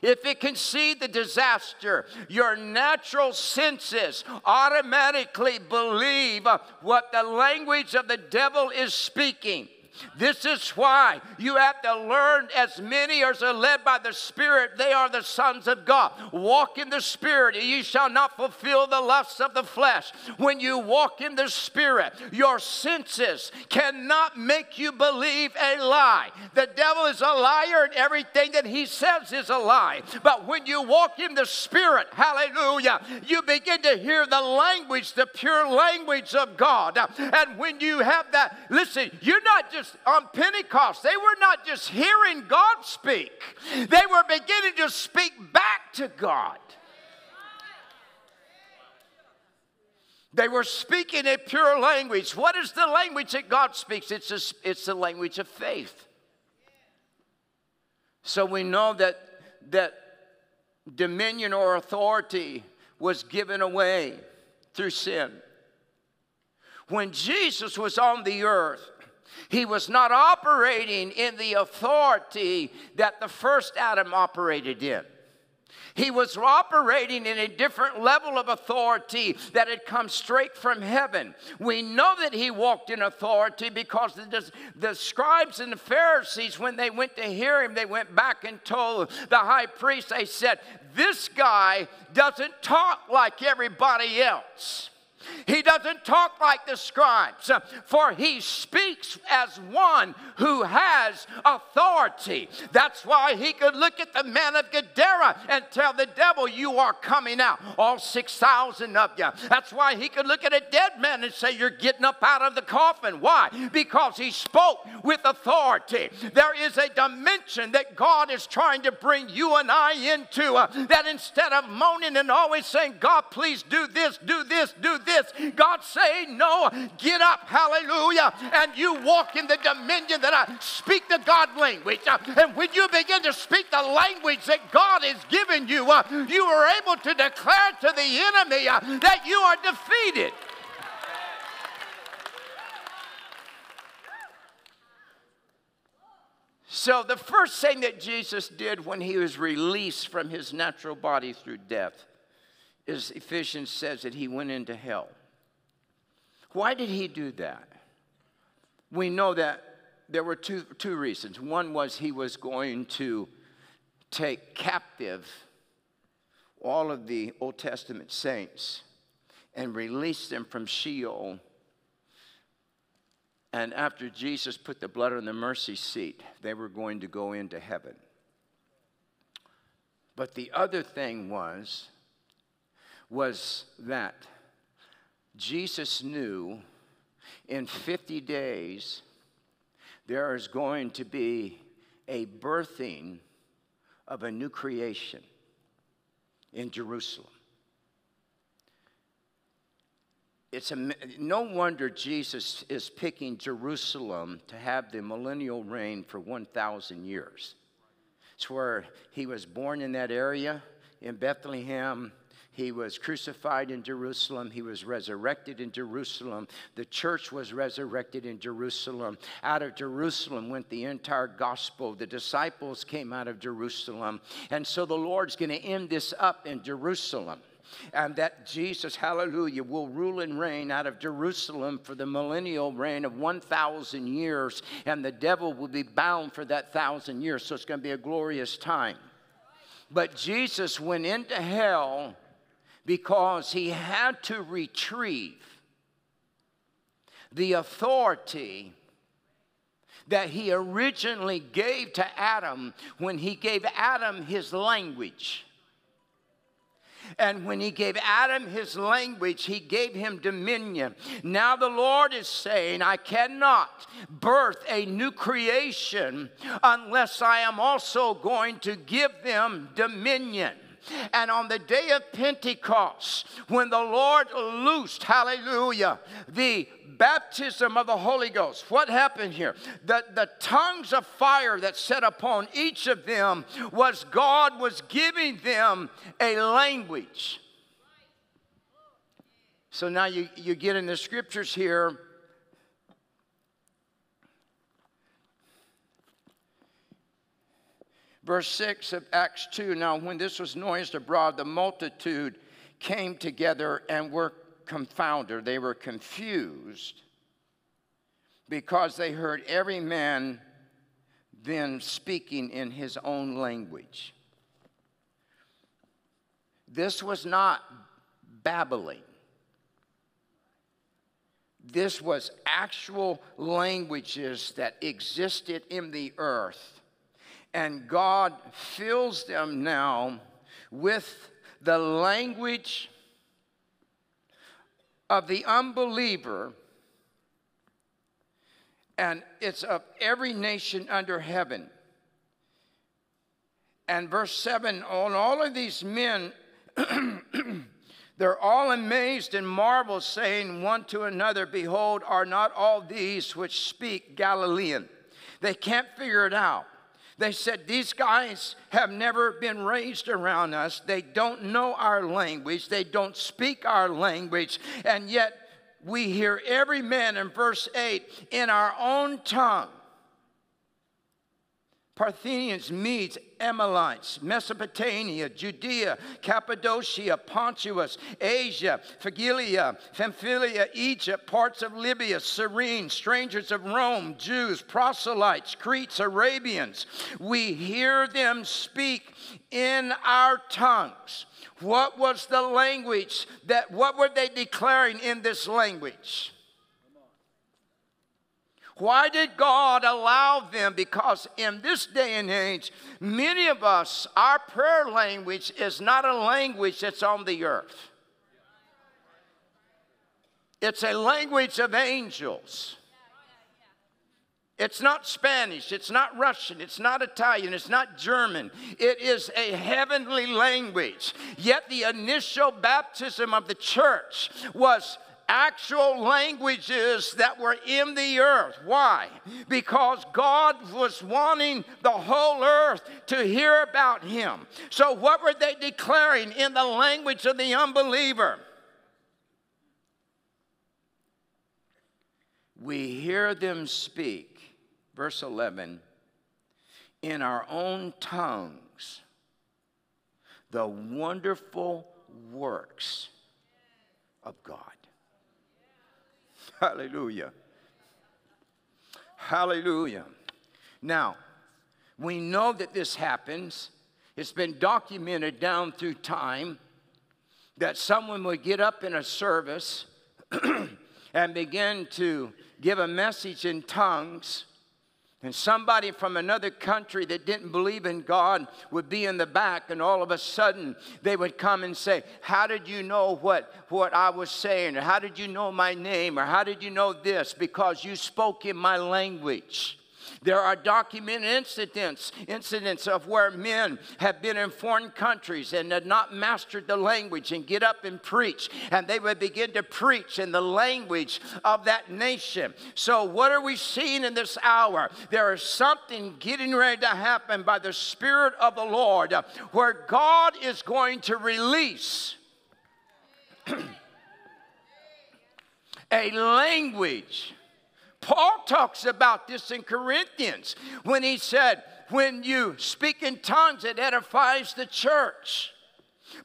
Speaker 6: if it can see the disaster, your natural senses automatically believe what the language of the devil is speaking. This is why you have to learn as many as are led by the Spirit, they are the sons of God. Walk in the Spirit, and you shall not fulfill the lusts of the flesh. When you walk in the Spirit, your senses cannot make you believe a lie. The devil is a liar, and everything that he says is a lie. But when you walk in the Spirit, hallelujah, you begin to hear the language, the pure language of God. And when you have that, listen, you're not just on Pentecost, they were not just hearing God speak, they were beginning to speak back to God. They were speaking a pure language. What is the language that God speaks? It's, a, it's the language of faith. So we know that, that dominion or authority was given away through sin. When Jesus was on the earth, he was not operating in the authority that the first Adam operated in. He was operating in a different level of authority that had come straight from heaven. We know that he walked in authority because the, the, scribes and the Pharisees, when they went to hear him, they went back and told the high priest, they said, This guy doesn't talk like everybody else. He doesn't talk like the scribes, for he speaks as one who has authority. That's why he could look at the man of Gadara and tell the devil, You are coming out, all 6,000 of you. That's why he could look at a dead man and say, You're getting up out of the coffin. Why? Because he spoke with authority. There is a dimension that God is trying to bring you and I into uh, that instead of moaning and always saying, God, please do this, do this, do this this. God saying, No, get up, hallelujah, and you walk in the dominion that I speak the God language. And when you begin to speak the language that God has given you, uh, you are able to declare to the enemy uh, that you are defeated. So, the first thing that Jesus did when he was released from his natural body through death is Ephesians says that he went into hell. Why did he do that? We know that there were two, two reasons. One was he was going to take captive all of the Old Testament saints and release them from Sheol. And after Jesus put the blood on the mercy seat, they were going to go into heaven. But the other thing was was that Jesus knew in 50 days there is going to be a birthing of a new creation in Jerusalem. It's a, no wonder Jesus is picking Jerusalem to have the millennial reign for 1,000 years. It's where he was born in that area in Bethlehem he was crucified in Jerusalem. He was resurrected in Jerusalem. The church was resurrected in Jerusalem. Out of Jerusalem went the entire gospel. The disciples came out of Jerusalem. And so the Lord's going to end this up in Jerusalem and that Jesus, hallelujah, will rule and reign out of Jerusalem for the millennial reign of 1,000 years, and the devil will be bound for that thousand years. So it's going to be a glorious time. But Jesus went into hell because he had to retrieve the authority that he originally gave to Adam when he gave Adam his language. And when he gave Adam his language, he gave him dominion. Now the Lord is saying, I cannot birth a new creation unless I am also going to give them dominion. And on the day of Pentecost, when the Lord loosed, hallelujah, the baptism of the Holy Ghost, what happened here? The, the tongues of fire that set upon each of them was God was giving them a language. So now you, you get in the scriptures here. Verse 6 of Acts 2 Now, when this was noised abroad, the multitude came together and were confounded. They were confused because they heard every man then speaking in his own language. This was not babbling. This was actual languages that existed in the earth. And God fills them now with the language of the unbeliever, and it's of every nation under heaven. And verse 7 on all of these men, they're all amazed and marvel, saying one to another, Behold, are not all these which speak Galilean? They can't figure it out. They said, These guys have never been raised around us. They don't know our language. They don't speak our language. And yet we hear every man in verse 8 in our own tongue Parthians, Medes, Amalekites, Mesopotamia, Judea, Cappadocia, Pontus, Asia, Phrygia, Pamphylia, Egypt, parts of Libya, Cyrene, strangers of Rome, Jews, proselytes, Cretes, Arabians. We hear them speak in our tongues. What was the language that, what were they declaring in this language? Why did God allow them? Because in this day and age, many of us, our prayer language is not a language that's on the earth. It's a language of angels. It's not Spanish, it's not Russian, it's not Italian, it's not German. It is a heavenly language. Yet the initial baptism of the church was actual languages that were in the earth. Why? Because God was wanting the whole earth to hear about Him. So, what were they declaring in the language of the unbeliever? We hear them speak, verse 11, in our own tongues, the wonderful works of God. Hallelujah. Hallelujah. Now, we know that this happens. It's been documented down through time that someone would get up in a service and begin to give a message in tongues and somebody from another country that didn't believe in God would be in the back, and all of a sudden they would come and say, How did you know what, what I was saying? Or how did you know my name? Or how did you know this? Because you spoke in my language. There are documented incidents, incidents of where men have been in foreign countries and had not mastered the language and get up and preach, and they would begin to preach in the language of that nation. So, what are we seeing in this hour? There is something getting ready to happen by the Spirit of the Lord uh, where God is going to release. a language Paul talks about this in Corinthians when he said, When you speak in tongues, it edifies the church.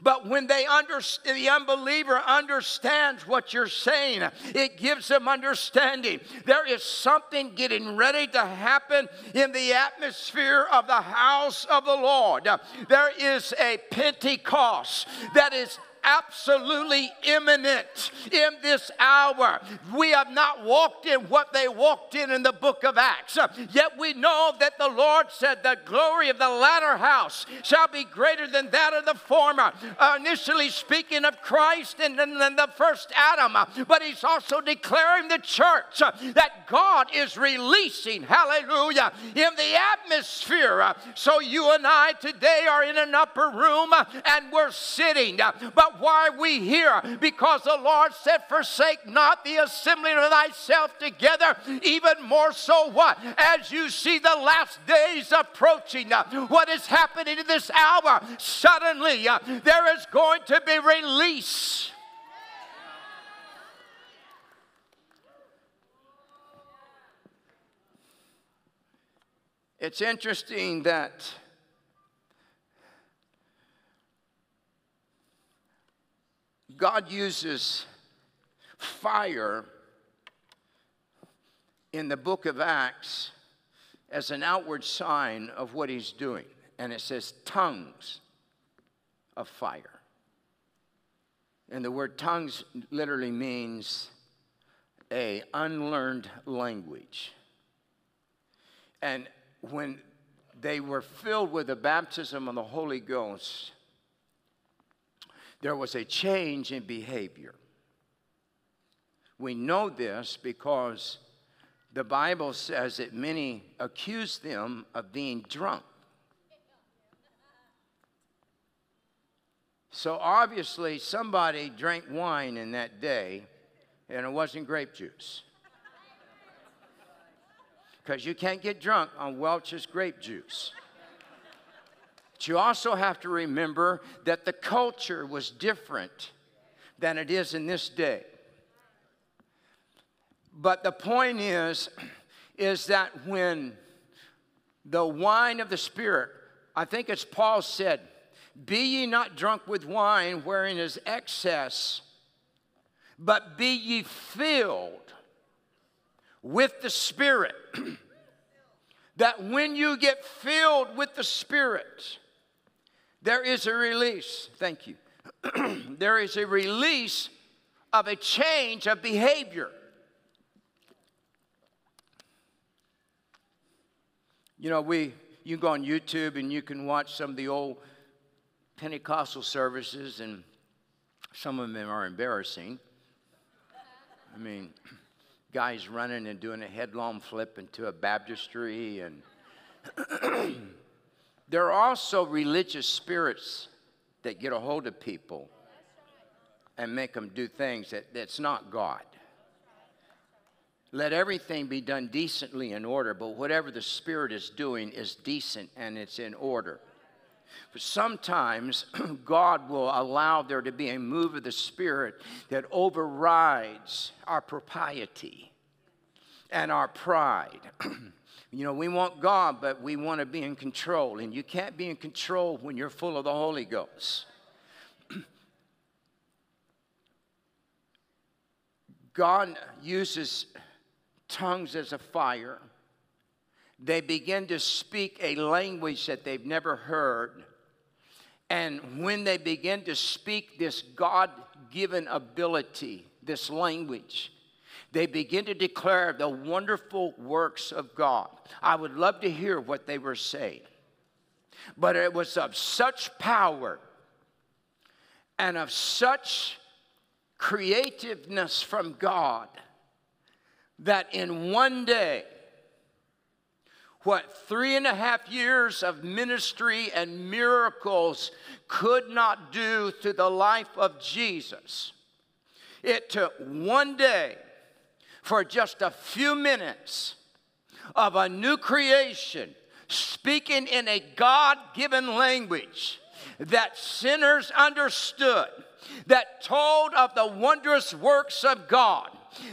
Speaker 6: But when they understand, the unbeliever understands what you're saying, it gives them understanding. There is something getting ready to happen in the atmosphere of the house of the Lord. There is a Pentecost that is absolutely imminent in this hour. We have not walked in what they walked in in the book of Acts. Yet we know that the Lord said, The glory of the latter house shall be greater than that of the former. Uh, initially speaking of Christ and then the first Adam, but he's also declaring the church that God is releasing, hallelujah, in the atmosphere. So you and I today are in an upper room and we're sitting. Uh, Why we here? Because the Lord said, Forsake not the assembling of thyself together, even more so what? As you see the last days approaching, uh, what is happening in this hour? Suddenly, uh, there is going to be release. It's interesting that God uses fire in the book of Acts as an outward sign of what he's doing. And it says tongues of fire. And the word tongues literally means a unlearned language. And when they were filled with the baptism of the Holy Ghost, there was a change in behavior. We know this because the Bible says that many accused them of being drunk. So obviously, somebody drank wine in that day, and it wasn't grape juice. Because you can't get drunk on Welch's grape juice. But you also have to remember that the culture was different than it is in this day. But the point is, is that when the wine of the Spirit, I think it's Paul said, Be ye not drunk with wine wherein is excess, but be ye filled with the Spirit. that when you get filled with the Spirit, there is a release. Thank you. there is a release of a change of behavior. You know, we you can go on YouTube and you can watch some of the old Pentecostal services, and some of them are embarrassing. I mean, guys running and doing a headlong flip into a baptistry, and there are also religious spirits that get a hold of people and make them do things that, that's not God. Let everything be done decently in order, but whatever the Spirit is doing is decent and it's in order. But sometimes God will allow there to be a move of the Spirit that overrides our propriety and our pride. you know, we want God, but we want to be in control. And you can't be in control when you're full of the Holy Ghost. God uses tongues as a fire. They begin to speak a language that they've never heard. And when they begin to speak this God given ability, this language, they begin to declare the wonderful works of God. I would love to hear what they were saying. But it was of such power and of such creativeness from God that in one day, what three and a half years of ministry and miracles could not do to the life of Jesus, it took one day for just a few minutes of a new creation speaking in a God given language that sinners understood, that told of the wondrous works of God,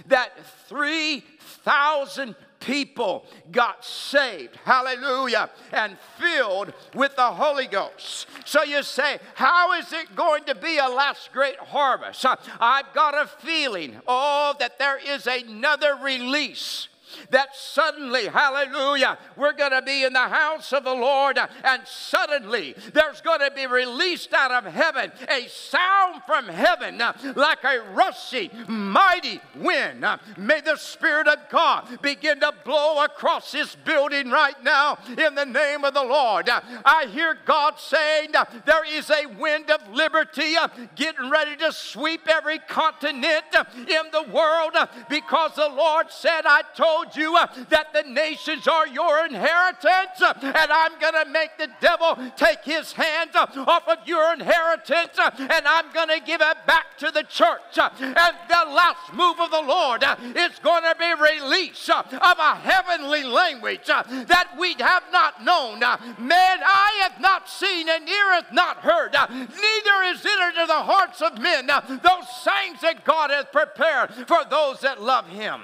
Speaker 6: that 3,000 people got saved, hallelujah, and filled with the Holy Ghost. So you say, How is it going to be a last great harvest? I've got a feeling, oh, that there is another release that suddenly, hallelujah, we're going to be in the house of the Lord, and suddenly there's going to be released out of heaven a sound from heaven like a rushing, mighty wind. May the Spirit of God begin to blow across this building right now in the name of the Lord. I hear God saying there is a wind of liberty getting ready to sweep every continent in the world because the Lord said, I told you uh, that the nations are your inheritance, uh, and I'm going to make the devil take his hands uh, off of your inheritance, uh, and I'm going to give it back to the church. Uh, and the last move of the Lord uh, is going to be release of a heavenly language that we have not known. Man, I have not seen, and ear hath not heard, neither is it into the hearts of men those things that God hath prepared for those that love Him.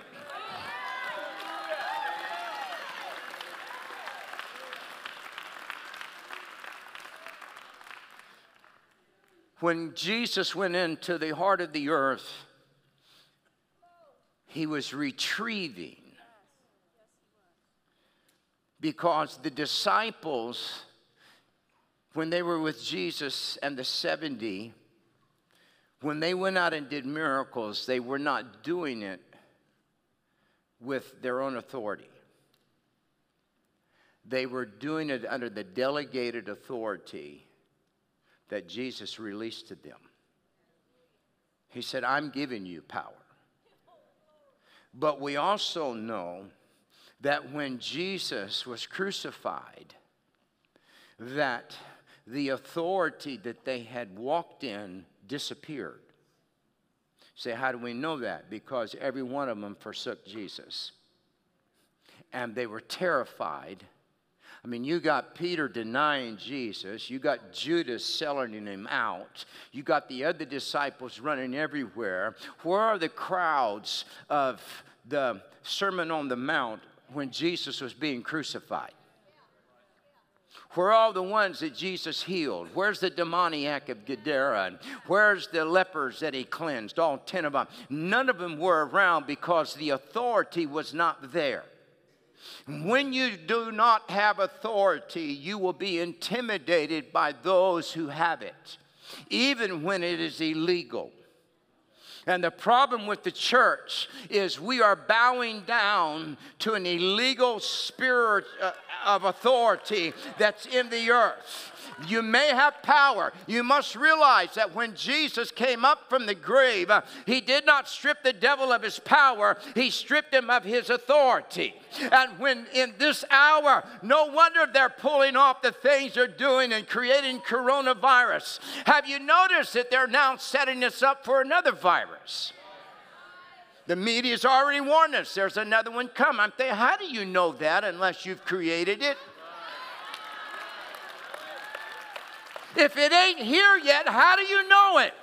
Speaker 6: When Jesus went into the heart of the earth, he was retrieving because the disciples, when they were with Jesus and the 70, when they went out and did miracles, they were not doing it with their own authority. They were doing it under the delegated authority that Jesus released to them. He said, I'm giving you power. But we also know that when Jesus was crucified, that the authority that they had walked in disappeared. Say, how do we know that? Because every one of them forsook Jesus. And they were terrified. I mean, you got Peter denying Jesus. You got Judas selling him out. You got the other disciples running everywhere. Where are the crowds of the Sermon on the Mount when Jesus was being crucified? Where are all the ones that Jesus healed? Where's the demoniac of Gadara? Where's the lepers that he cleansed? All 10 of them. None of them were around because the authority was not there. When you do not have authority, you will be intimidated by those who have it, even when it is illegal. And the problem with the church is we are bowing down to an illegal spirit uh, of authority that's in the earth. You may have power. You must realize that when Jesus came up from the grave, uh, he did not strip the devil of his power, he stripped him of his authority. And when in this hour, no wonder they're pulling off the things they're doing and creating coronavirus. Have you noticed that they're now setting us up for another virus? The media's already warned us there's another one coming. I'm thinking, how do you know that unless you've created it? If it ain't here yet, how do you know it?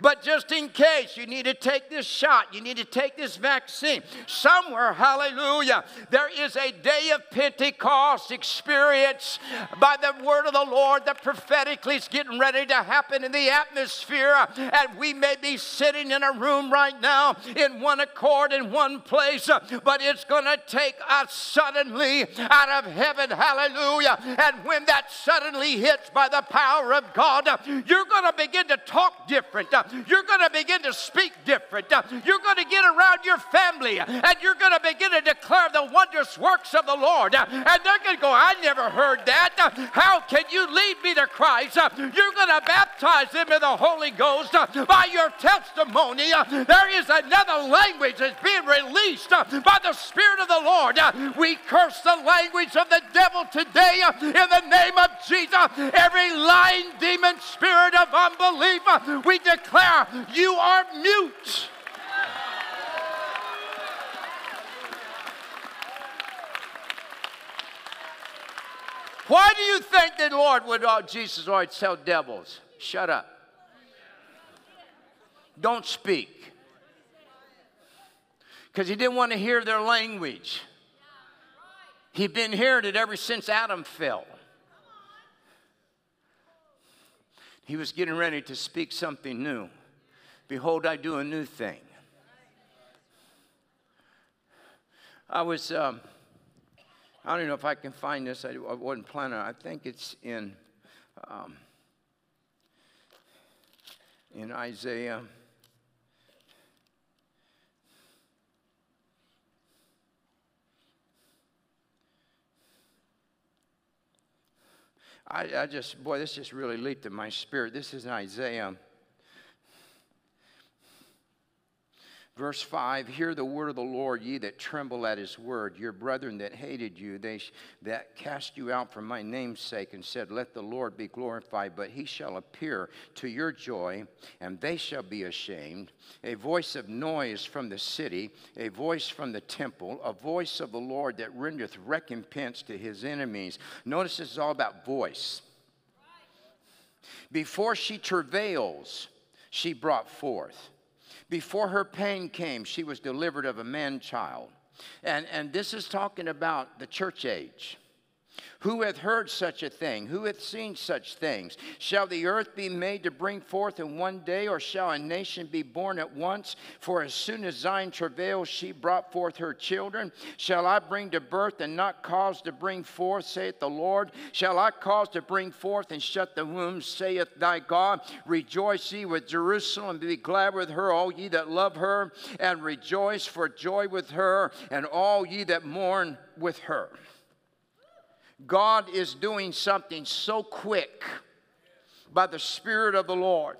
Speaker 6: But just in case you need to take this shot, you need to take this vaccine. Somewhere, hallelujah, there is a day of Pentecost experience by the word of the Lord that prophetically is getting ready to happen in the atmosphere. And we may be sitting in a room right now in one accord in one place, but it's going to take us suddenly out of heaven, hallelujah. And when that suddenly hits by the power of God, you're going to begin to talk different you're going to begin to speak different. You're going to get around your family and you're going to begin to declare the wondrous works of the Lord. And they're going to go, I never heard that. How can you lead me to Christ? You're going to baptize them in the Holy Ghost by your testimony. There is another language that's being released by the Spirit of the Lord. We curse the language of the devil today in the name of Jesus. Every lying demon spirit of unbelief, we declare you are mute. Why do you think the Lord would, oh, Jesus always tell devils, shut up. Don't speak. Because he didn't want to hear their language. He'd been hearing it ever since Adam fell. He was getting ready to speak something new. Behold, I do a new thing. I was, um, I don't know if I can find this. I, wasn't planning. I think it's in, um, in Isaiah. I, I just, boy, this just really leaped in my spirit. This is in Isaiah. Verse 5 Hear the word of the Lord, ye that tremble at his word. Your brethren that hated you, they that cast you out for my name's sake, and said, Let the Lord be glorified. But he shall appear to your joy, and they shall be ashamed. A voice of noise from the city, a voice from the temple, a voice of the Lord that rendereth recompense to his enemies. Notice this is all about voice. Before she travails, she brought forth. Before her pain came, she was delivered of a man child. And, and this is talking about the church age. Who hath heard such a thing? Who hath seen such things? Shall the earth be made to bring forth in one day, or shall a nation be born at once? For as soon as Zion travailed, she brought forth her children. Shall I bring to birth and not cause to bring forth, saith the Lord? Shall I cause to bring forth and shut the womb, saith thy God? Rejoice ye with Jerusalem, be glad with her, all ye that love her, and rejoice for joy with her, and all ye that mourn with her. God is doing something so quick by the Spirit of the Lord.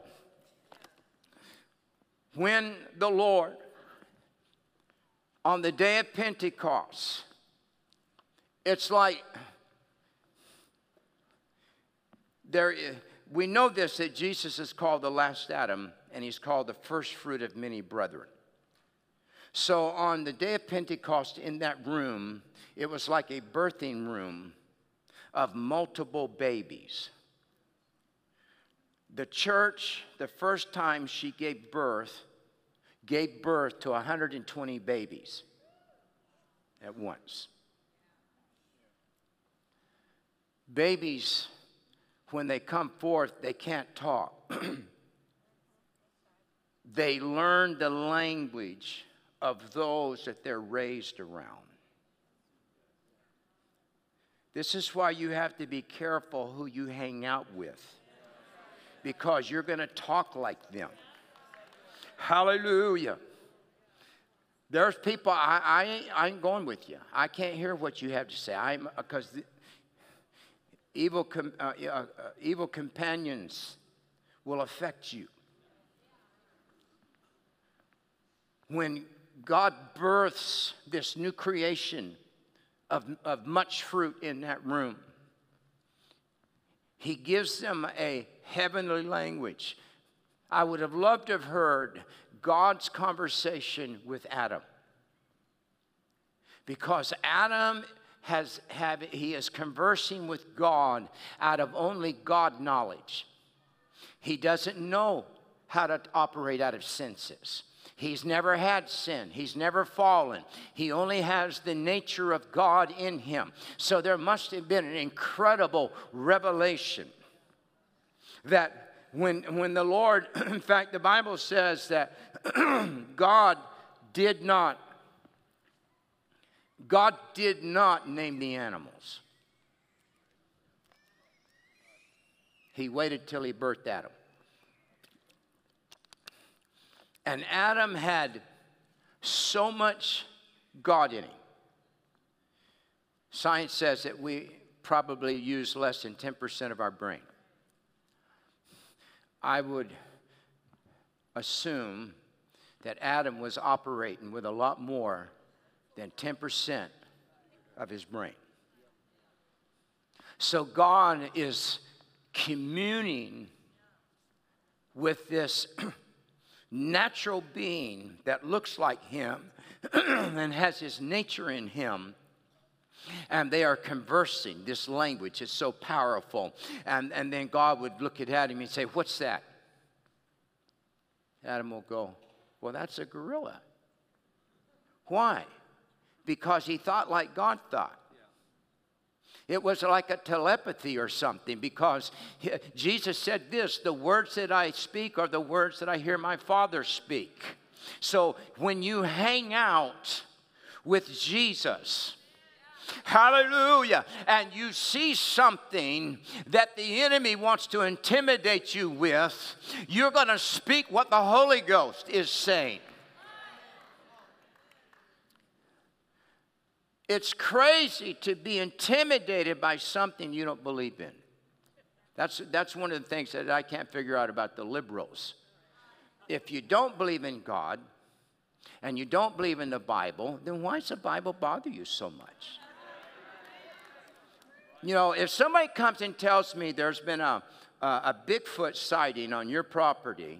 Speaker 6: When the Lord, on the day of Pentecost, it's like there, we know this that Jesus is called the last Adam and he's called the first fruit of many brethren. So on the day of Pentecost in that room, it was like a birthing room of multiple babies. The church, the first time she gave birth, gave birth to 120 babies at once. Babies, when they come forth, they can't talk. they learn the language of those that they're raised around. This is why you have to be careful who you hang out with because you're going to talk like them. Hallelujah. There's people, I, I, ain't, I ain't going with you. I can't hear what you have to say. I'm because evil, com, uh, uh, uh, evil companions will affect you. When God births this new creation, of, of much fruit in that room. He gives them a heavenly language. I would have loved to have heard God's conversation with Adam. Because Adam has have, he is conversing with God out of only God knowledge. He doesn't know how to operate out of senses. He's never had sin. He's never fallen. He only has the nature of God in him. So there must have been an incredible revelation that when, when the Lord, in fact, the Bible says that God did not, God did not name the animals. He waited till he birthed Adam. And Adam had so much God in him. Science says that we probably use less than 10% of our brain. I would assume that Adam was operating with a lot more than 10% of his brain. So God is communing with this natural being that looks like him and has his nature in him. And they are conversing. This language is so powerful. And, and then God would look at Adam and say, What's that? Adam will go, Well, that's a gorilla. Why? Because he thought like God thought. It was like a telepathy or something because Jesus said this the words that I speak are the words that I hear my Father speak. So when you hang out with Jesus. Hallelujah. And you see something that the enemy wants to intimidate you with, you're going to speak what the Holy Ghost is saying. It's crazy to be intimidated by something you don't believe in. That's, that's one of the things that I can't figure out about the liberals. If you don't believe in God and you don't believe in the Bible, then why does the Bible bother you so much? You know, if somebody comes and tells me there's been a, a, a Bigfoot sighting on your property,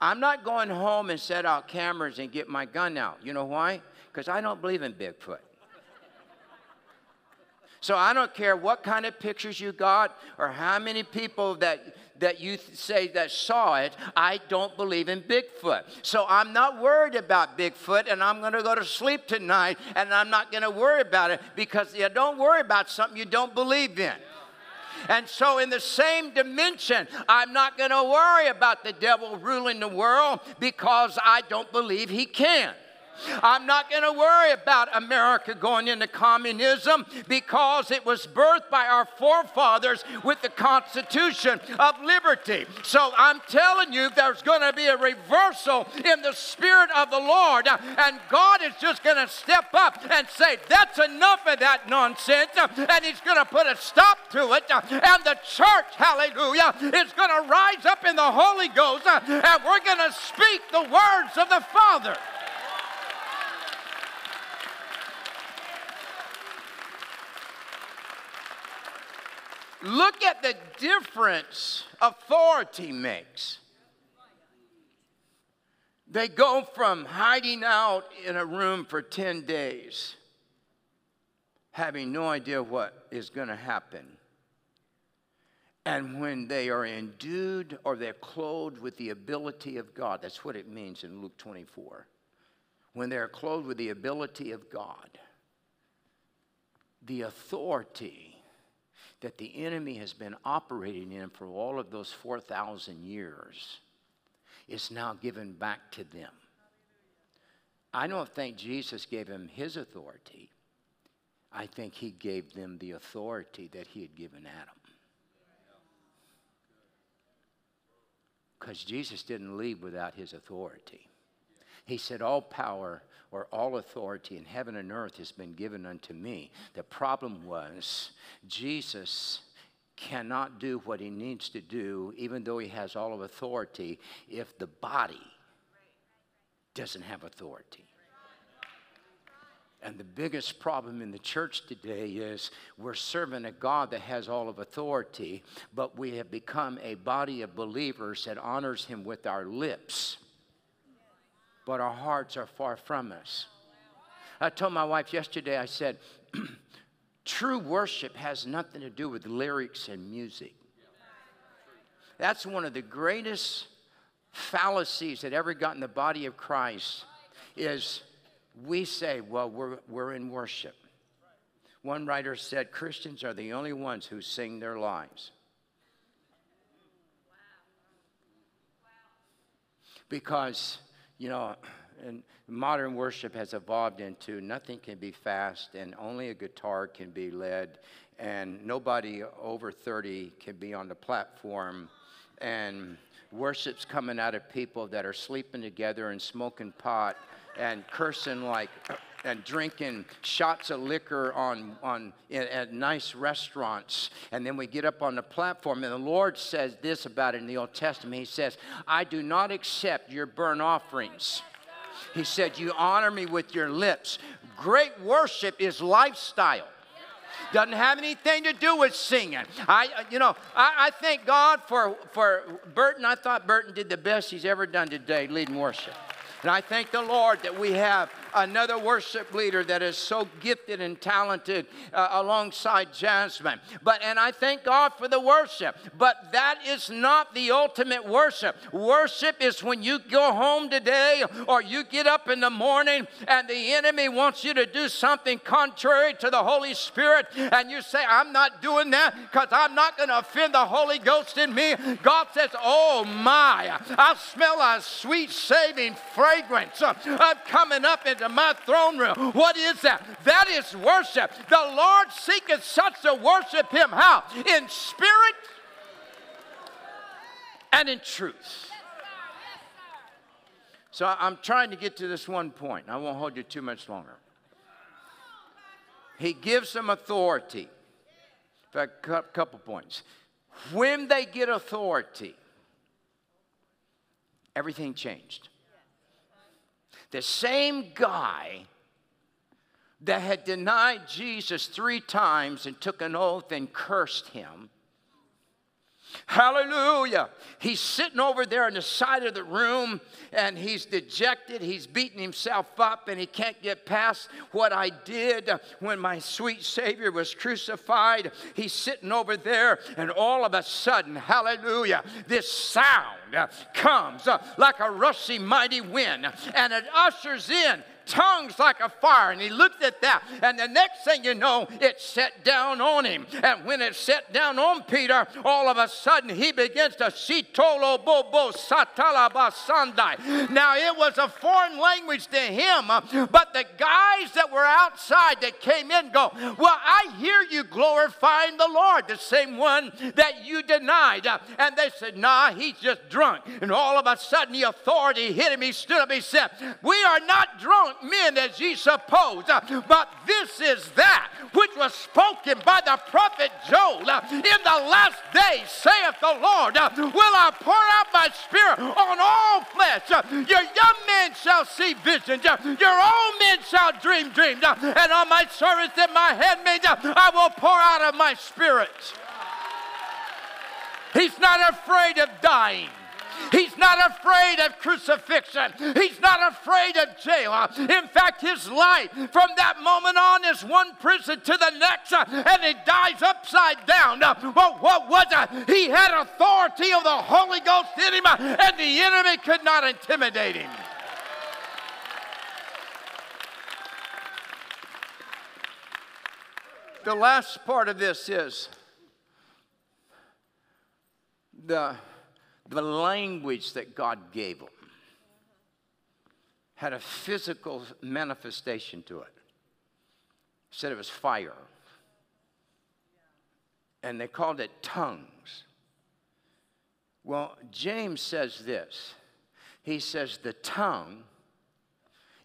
Speaker 6: I'm not going home and set out cameras and get my gun out. You know why? Because I don't believe in Bigfoot. So I don't care what kind of pictures you got or how many people that that you th- say that saw it, I don't believe in Bigfoot. So I'm not worried about Bigfoot and I'm going to go to sleep tonight and I'm not going to worry about it because you don't worry about something you don't believe in. And so, in the same dimension, I'm not going to worry about the devil ruling the world because I don't believe he can. I'm not going to worry about America going into communism because it was birthed by our forefathers with the Constitution of liberty. So I'm telling you, there's going to be a reversal in the Spirit of the Lord, and God is just going to step up and say, That's enough of that nonsense, and He's going to put a stop to it. And the church, hallelujah, is going to rise up in the Holy Ghost, and we're going to speak the words of the Father. Look at the difference authority makes. They go from hiding out in a room for 10 days, having no idea what is going to happen. And when they are endued or they're clothed with the ability of God, that's what it means in Luke 24. When they're clothed with the ability of God, the authority that the enemy has been operating in for all of those 4,000 years is now given back to them. I don't think Jesus gave him his authority. I think he gave them the authority that he had given Adam. Because Jesus didn't leave without his authority. He said, All power or all authority in heaven and earth has been given unto me. The problem was Jesus cannot do what he needs to do, even though he has all of authority, if the body doesn't have authority. And the biggest problem in the church today is we're serving a God that has all of authority, but we have become a body of believers that honors him with our lips but our hearts are far from us. I told my wife yesterday, I said, true worship has nothing to do with lyrics and music. That's one of the greatest fallacies that ever got in the body of Christ is we say, well, we're, we're in worship. One writer said Christians are the only ones who sing their lives. Because you know, and modern worship has evolved into nothing can be fast and only a guitar can be led and nobody over 30 can be on the platform. And worship's coming out of people that are sleeping together and smoking pot and cursing like and drinking shots of liquor on, on at nice restaurants and then we get up on the platform and the lord says this about it in the old testament he says i do not accept your burnt offerings he said you honor me with your lips great worship is lifestyle doesn't have anything to do with singing. I, uh, you know, I, I thank God for, for Burton. I thought Burton did the best he's ever done today leading worship. And I thank the Lord that we have another worship leader that is so gifted and talented uh, alongside Jasmine. But and I thank God for the worship. But that is not the ultimate worship. Worship is when you go home today or you get up in the morning and the enemy wants you to do something contrary to the Holy Spirit and you say I'm not doing that cuz I'm not going to offend the Holy Ghost in me. God says, "Oh my, I smell a sweet saving fragrance of coming up and into my throne room. What is that? That is worship. The Lord seeketh such to worship him. How? In spirit and in truth. So I'm trying to get to this one point. I won't hold you too much longer. He gives them authority. In fact, a couple points. When they get authority, everything changed. The same guy that had denied Jesus three times and took an oath and cursed him. Hallelujah. He's sitting over there on the side of the room and he's dejected. He's beating himself up and he can't get past what I did when my sweet Savior was crucified. He's sitting over there and all of a sudden, hallelujah, this sound comes uh, like a rushing mighty wind and it ushers in tongues like a fire. And he looked at that, and the next thing you know, it set down on him. And when it set down on Peter, all of a sudden he begins to shitolo bobo satalabasandai. Now it was a foreign language to him, but the guys that were outside that came in go, Well, I hear you glorifying the Lord, the same one that you denied. And they said, Nah, he's just drunk. And all of a sudden the authority hit him. He stood up, he said, We are not drunk men as ye suppose, uh, but this is that which was spoken by the prophet Joel. Uh, In the last days, saith the Lord, uh, will I pour out my spirit on all flesh. Your young men shall see visions, your old men shall dream dreams, and on my servants and my handmaids I will pour out of my spirit. He's not afraid of dying. He's not afraid of crucifixion. He's not afraid of jail. In fact, his life from that moment on is one prison to the next, uh, and he dies upside down. Uh, Well, what was it? He had authority of the Holy Ghost in him, uh, and the enemy could not intimidate him. The last part of this is the, the language that God gave them had a physical manifestation to it. He said it was fire. And they called it tongues. Well, James says this. He says the tongue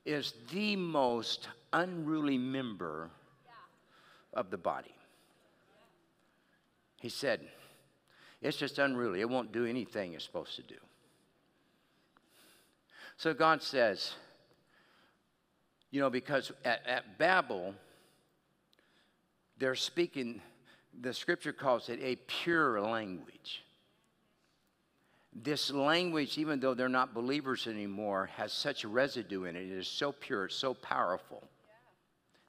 Speaker 6: is the most unruly member of the body. He said, it's just unruly. It won't do anything it's supposed to do. So God says, you know, because at, at Babel, they're speaking, the scripture calls it a pure language. This language, even though they're not believers anymore, has such residue in it. It is so pure, it's so powerful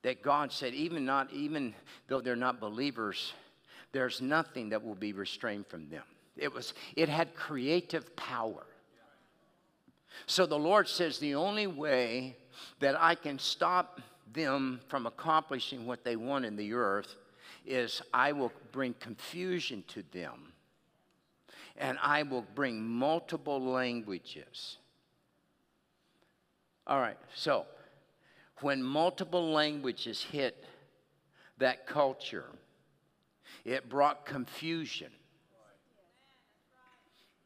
Speaker 6: that God said, even not even though they're not believers, there's nothing that will be restrained from them. It was it had creative power. So the Lord says the only way that I can stop them from accomplishing what they want in the earth is I will bring confusion to them. And I will bring multiple languages. All right, so when multiple languages hit that culture, it brought confusion.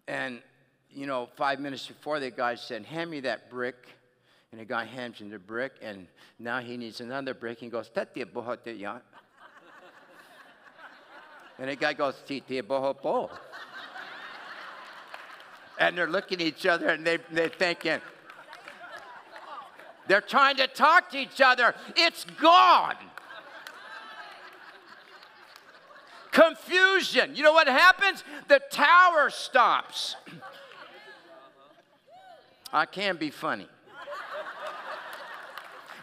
Speaker 6: And, you know, five minutes before, the guy said, Hand me that brick. And the guy hands him the brick, and now he needs another brick. He goes, Tati bohote ya. And the guy goes, Titi bohopo. And they're looking at each other and they, they're thinking, they're trying to talk to each other. It's gone. Confusion. You know what happens? The tower stops. I can be funny.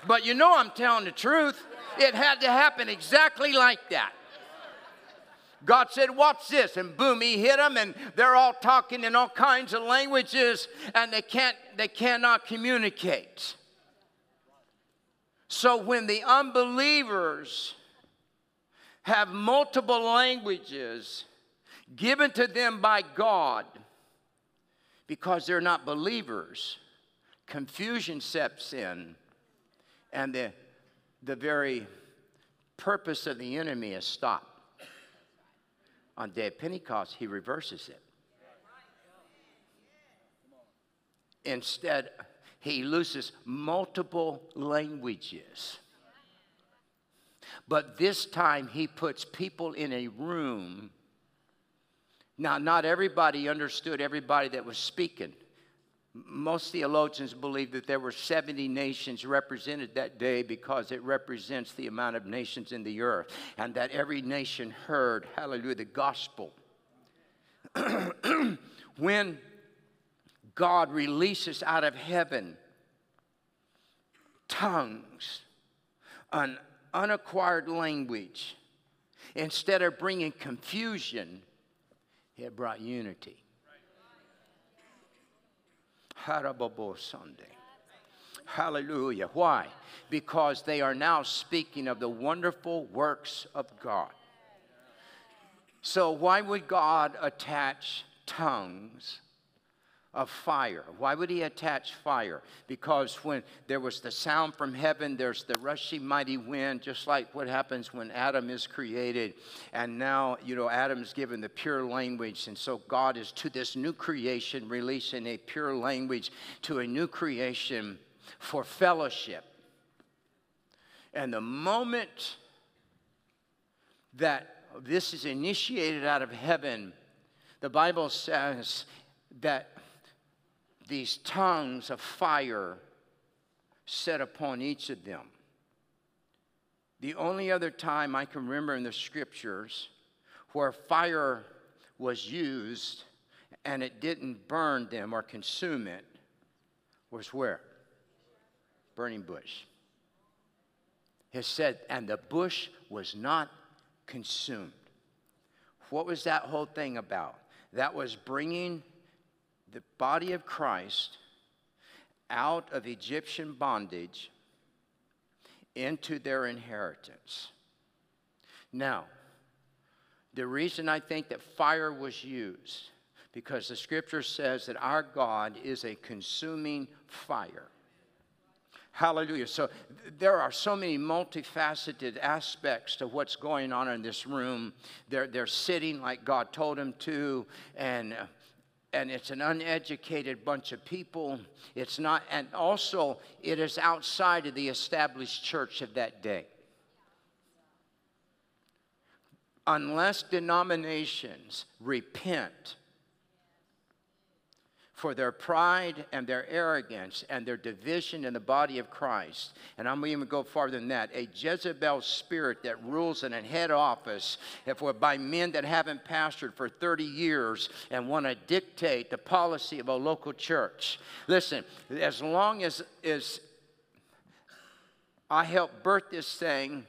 Speaker 6: But you know I'm telling the truth. It had to happen exactly like that. God said, Watch this? And boom, he hit them, and they're all talking in all kinds of languages, and they can't, they cannot communicate. So when the unbelievers have multiple languages given to them by God because they're not believers, confusion steps in And the, the very purpose of the enemy is stopped. On day of Pentecost, he reverses it. Instead, he loses multiple languages. But this time, he puts people in a room. Now, not everybody understood everybody that was speaking. Most theologians believe that there were 70 nations represented that day because it represents the amount of nations in the earth, and that every nation heard, hallelujah, the gospel. when God releases out of heaven tongues, an unacquired language, instead of bringing confusion, it brought unity. Sunday. Hallelujah. Why? Because they are now speaking of the wonderful works of God. So, why would God attach tongues of fire. Why would he attach fire? Because when there was the sound from heaven, there's the rushing mighty wind, just like what happens when Adam is created. And now, you know, Adam's given the pure language. And so God is to this new creation releasing a pure language to a new creation for fellowship. And the moment that this is initiated out of heaven, the Bible says that these tongues of fire set upon each of them. The only other time I can remember in the scriptures where fire was used and it didn't burn them or consume it was where? Burning bush. It said, and the bush was not consumed. What was that whole thing about? That was bringing the body of Christ out of Egyptian bondage into their inheritance. Now, the reason I think that fire was used, because the scripture says that our God is a consuming fire. Hallelujah. So there are so many multifaceted aspects to what's going on in this room. They're, they're sitting like God told them to, and uh, and it's an uneducated bunch of people. It's not, and also it is outside of the established church of that day. Unless denominations repent for their pride and their arrogance and their division in the body of Christ. And I'm even go farther than that. A Jezebel spirit that rules in a head office, if we're by men that haven't pastored for 30 years and want to dictate the policy of a local church. Listen, as long as, as I helped birth this thing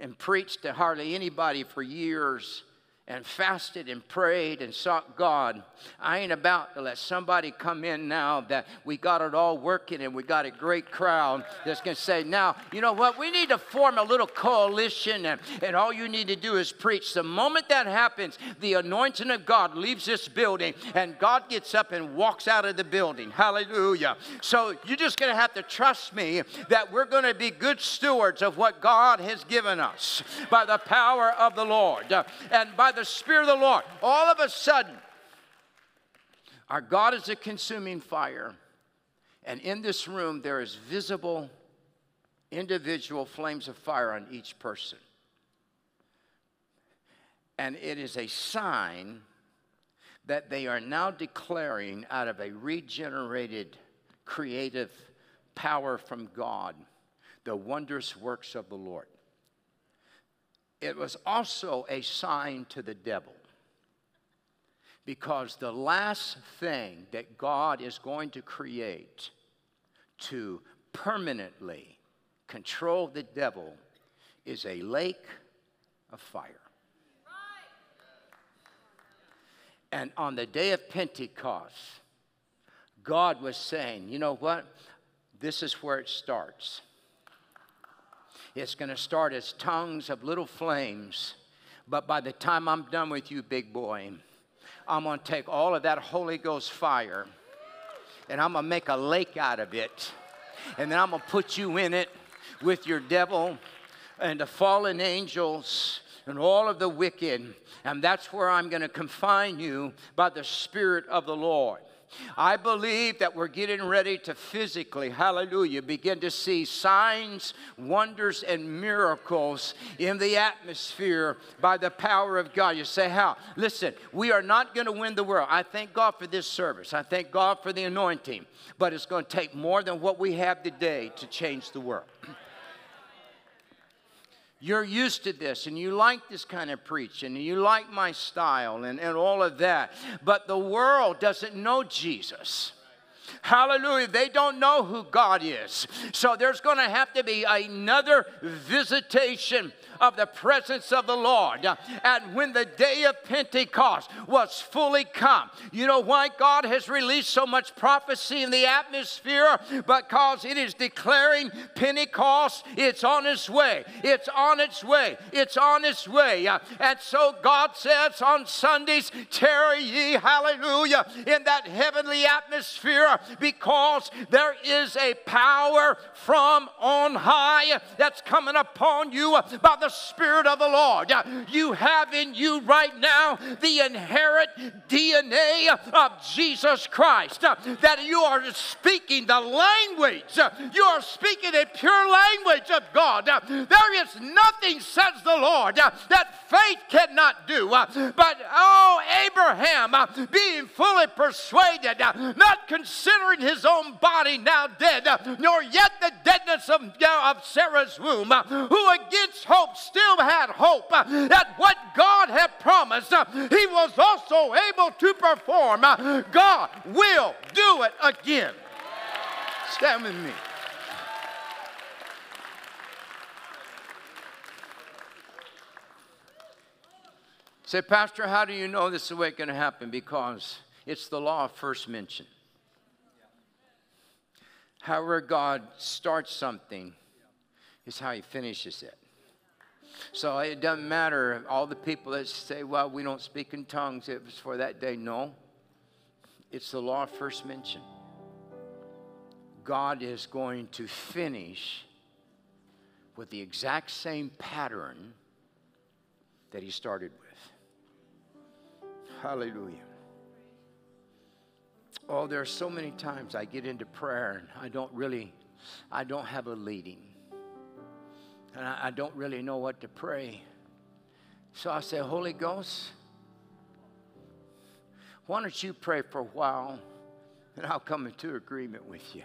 Speaker 6: and preached to hardly anybody for years and fasted and prayed and sought God. I ain't about to let somebody come in now that we got it all working and we got a great crowd that's going to say, now, you know what? We need to form a little coalition and, and all you need to do is preach. The moment that happens, the anointing of God leaves this building and God gets up and walks out of the building. Hallelujah. So you're just going to have to trust me that we're going to be good stewards of what God has given us by the power of the Lord and by the Spirit of the Lord, all of a sudden, our God is a consuming fire. And in this room, there is visible individual flames of fire on each person. And it is a sign that they are now declaring out of a regenerated, creative power from God the wondrous works of the Lord it was also a sign to the devil. Because the last thing that God is going to create to permanently control the devil is a lake of fire. And on the day of Pentecost, God was saying, you know what? This is where it starts. It's going to start as tongues of little flames. But by the time I'm done with you, big boy, I'm going to take all of that Holy Ghost fire and I'm going to make a lake out of it. and then I'm going to put you in it with your devil and the fallen angels and all of the wicked. And that's where I'm going to confine you by the Spirit of the Lord. I believe that we're getting ready to physically, hallelujah, begin to see signs, wonders, and miracles in the atmosphere by the power of God. You say, How? Listen, we are not going to win the world. I thank God for this service. I thank God for the anointing. But it's going to take more than what we have today to change the world. You're used to this and you like this kind of preaching and you like my style and, and all of that. But the world doesn't know Jesus. Hallelujah. They don't know who God is. So there's going to have to be another visitation of the presence of the Lord. And when the day of Pentecost was fully come, you know why God has released so much prophecy in the atmosphere? Because it is declaring Pentecost, it's on its way. It's on its way. It's on its way. And so God says on Sundays, tarry ye, hallelujah, in that heavenly atmosphere because there is a power from on high that's coming upon you by the Spirit of the Lord. You have in you right now the inherent DNA of Jesus Christ. That you are speaking the language, you are speaking a pure language of God. There is nothing, says the Lord, that faith cannot do. But, oh, Abraham, being fully persuaded, not considering his own body now dead, nor yet the deadness of, of Sarah's womb, who against hope still had hope that what God had promised, he was also able to perform. God will do it again. Stand with me. Say, Pastor, how do you know this is the way it's going to happen? Because it's the law of first mention. However, God starts something is how he finishes it. So it doesn't matter. All the people that say, well, we don't speak in tongues, it was for that day. No. It's the law first mentioned. God is going to finish with the exact same pattern that he started with. Hallelujah. Oh, there are so many times I get into prayer and I don't really, I don't have a leading. And I, I don't really know what to pray. So I say, Holy Ghost, why don't you pray for a while and I'll come into agreement with you.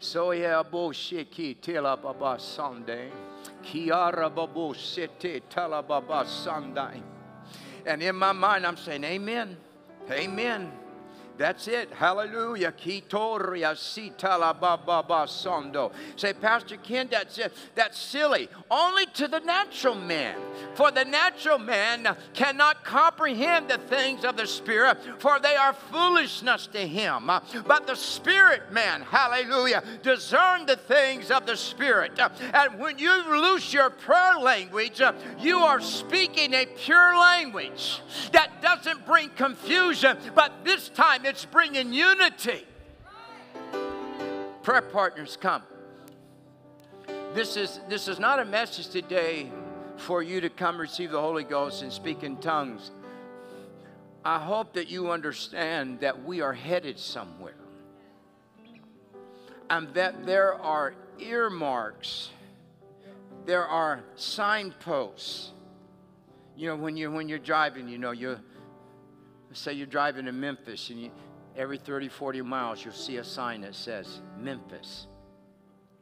Speaker 6: So yeah, bullshit tela baba Sunday. Kiara babu sete tala baba Sunday. And in my mind, I'm saying, Amen. Amen. That's it. Hallelujah. Kitoria sitala baba sondo. Say, Pastor Kent, that's it. That's silly. Only to the natural man. For the natural man cannot comprehend the things of the Spirit, for they are foolishness to him. But the Spirit man, hallelujah, discern the things of the Spirit. And when you loose your prayer language, you are speaking a pure language that doesn't bring confusion, but this time it's bringing unity. Prayer partners, come. This is, this is not a message today for you to come receive the Holy Ghost and speak in tongues. I hope that you understand that we are headed somewhere. And that there are earmarks, there are signposts. You know, when you're, when you're driving, you know, you say you're driving to Memphis and you, every 30, 40 miles you'll see a sign that says Memphis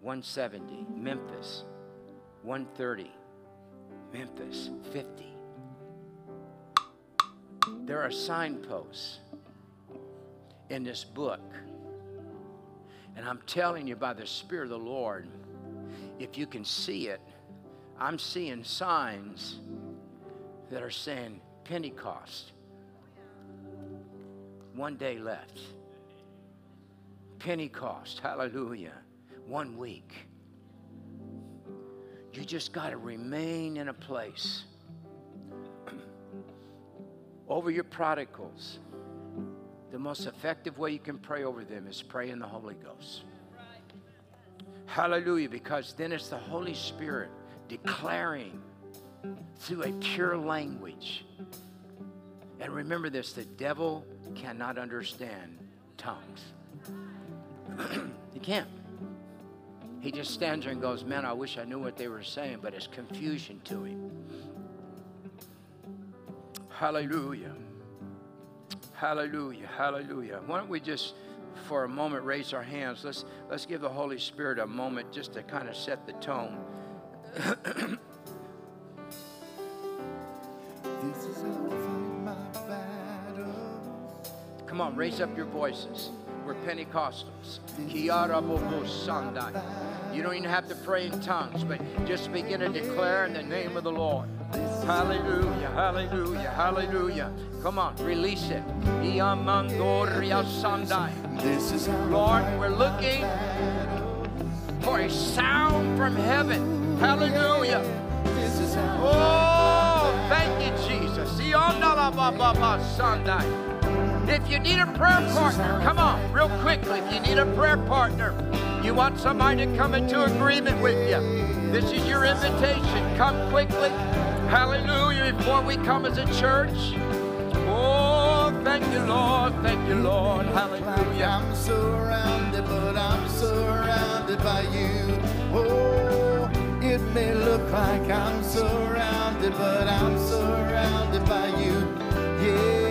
Speaker 6: 170, Memphis 130, Memphis 50. There are signposts in this book. And I'm telling you by the Spirit of the Lord, if you can see it, I'm seeing signs that are saying Pentecost. One day left. Pentecost, hallelujah. One week. You just got to remain in a place. over your prodigals, the most effective way you can pray over them is pray in the Holy Ghost. Hallelujah. Because then it's the Holy Spirit declaring through a pure language. And remember this the devil cannot understand tongues. he can't. He just stands there and goes, Man, I wish I knew what they were saying, but it's confusion to him. Hallelujah. Hallelujah. Hallelujah. Why don't we just for a moment raise our hands? Let's let's give the Holy Spirit a moment just to kind of set the tone.
Speaker 2: This is how
Speaker 6: Come on, raise up your voices. We're Pentecostals. Kiara bobo sandai. You don't even have to pray in tongues, but just begin to declare in the name of the Lord. Hallelujah, hallelujah, hallelujah. Come on, release it. Iamandoria sandai.
Speaker 2: This is
Speaker 6: Lord, we're looking for a sound from heaven. Hallelujah.
Speaker 2: This is how
Speaker 6: Oh, thank you, Jesus. Sandai. If you need a prayer partner, come on, real quickly. If you need a prayer partner, you want somebody to come into agreement with you. This is your invitation. Come quickly. Hallelujah. Before we come as a church. Oh, thank you, Lord. Thank you, Lord. Hallelujah.
Speaker 2: I'm surrounded, but I'm surrounded by you. Oh, it may look like I'm surrounded, but I'm surrounded by you. Yeah, it may look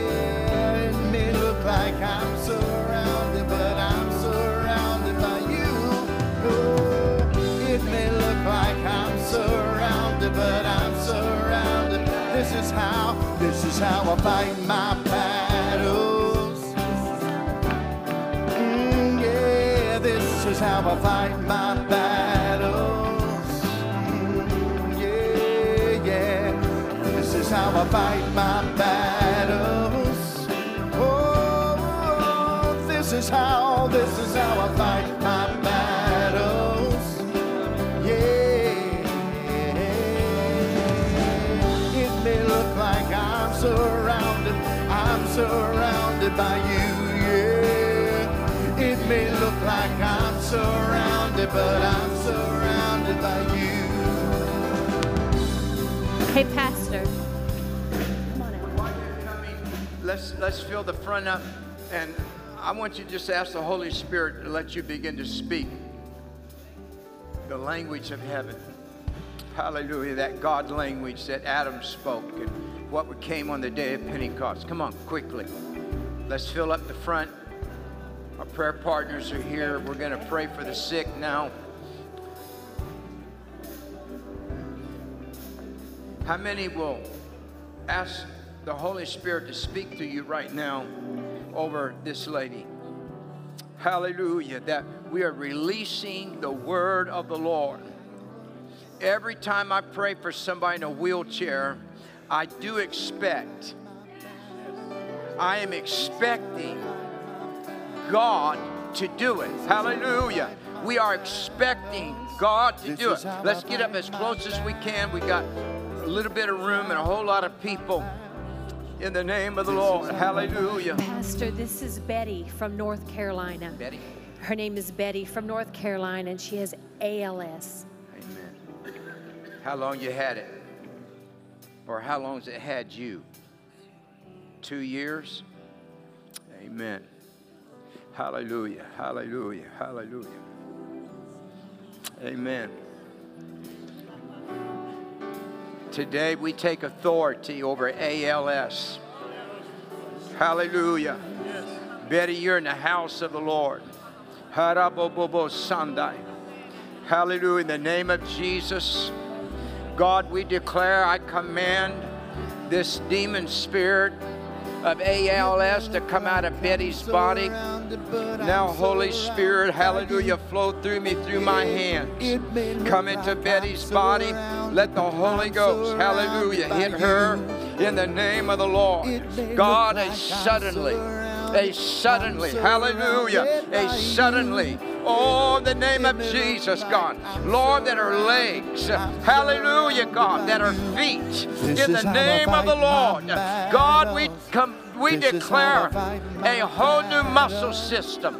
Speaker 2: like I'm surrounded, but I'm surrounded by you. It may look like I'm surrounded, but I'm surrounded. This is how, this is how I fight my battles. Mm, yeah, this is how I fight my battles. Mm, yeah, yeah, this is how I fight my is how, this is how I fight my battles. Yeah, it may look like I'm surrounded, I'm surrounded by you. Yeah, it may look like I'm surrounded, but I'm surrounded by you.
Speaker 7: Hey, Pastor. Come on out.
Speaker 6: Let's let's fill the front up, and I want you to just ask the Holy Spirit to let you begin to speak the language of heaven. Hallelujah, that God language that Adam spoke and what came on the day of Pentecost. Come on, quickly. Let's fill up the front. Our prayer partners are here. We're going to pray for the sick now. How many will ask the Holy Spirit to speak to you right now over this lady? Hallelujah. That we are releasing the word of the Lord. Every time I pray for somebody in a wheelchair, I do expect, I am expecting God to do it. Hallelujah. We are expecting God to do it. Let's get up as close as we can. We got a little bit of room and a whole lot of people. In the name of the Lord. Hallelujah.
Speaker 7: Pastor, this is Betty from North Carolina.
Speaker 6: Betty.
Speaker 7: Her name is Betty from North Carolina, and she has ALS.
Speaker 6: Amen. How long you had it? Or how long's it had you? Two years? Amen. Hallelujah. Hallelujah. Hallelujah. Amen. Today we take authority over ALS. Hallelujah. Betty, you're in the house of the Lord. Sandai. Hallelujah. In the name of Jesus, God, we declare, I command this demon spirit of ALS to come out of Betty's body. Now, Holy Spirit, hallelujah, flow through me through my hands. Come into Betty's body. Let the Holy Ghost, hallelujah, hit her in the name of the Lord. God, a suddenly, a suddenly, hallelujah, a suddenly. Oh, the name of Jesus, God. Lord, that her legs, hallelujah, God, that her feet, in the name of the Lord. God, we come we declare a whole new muscle system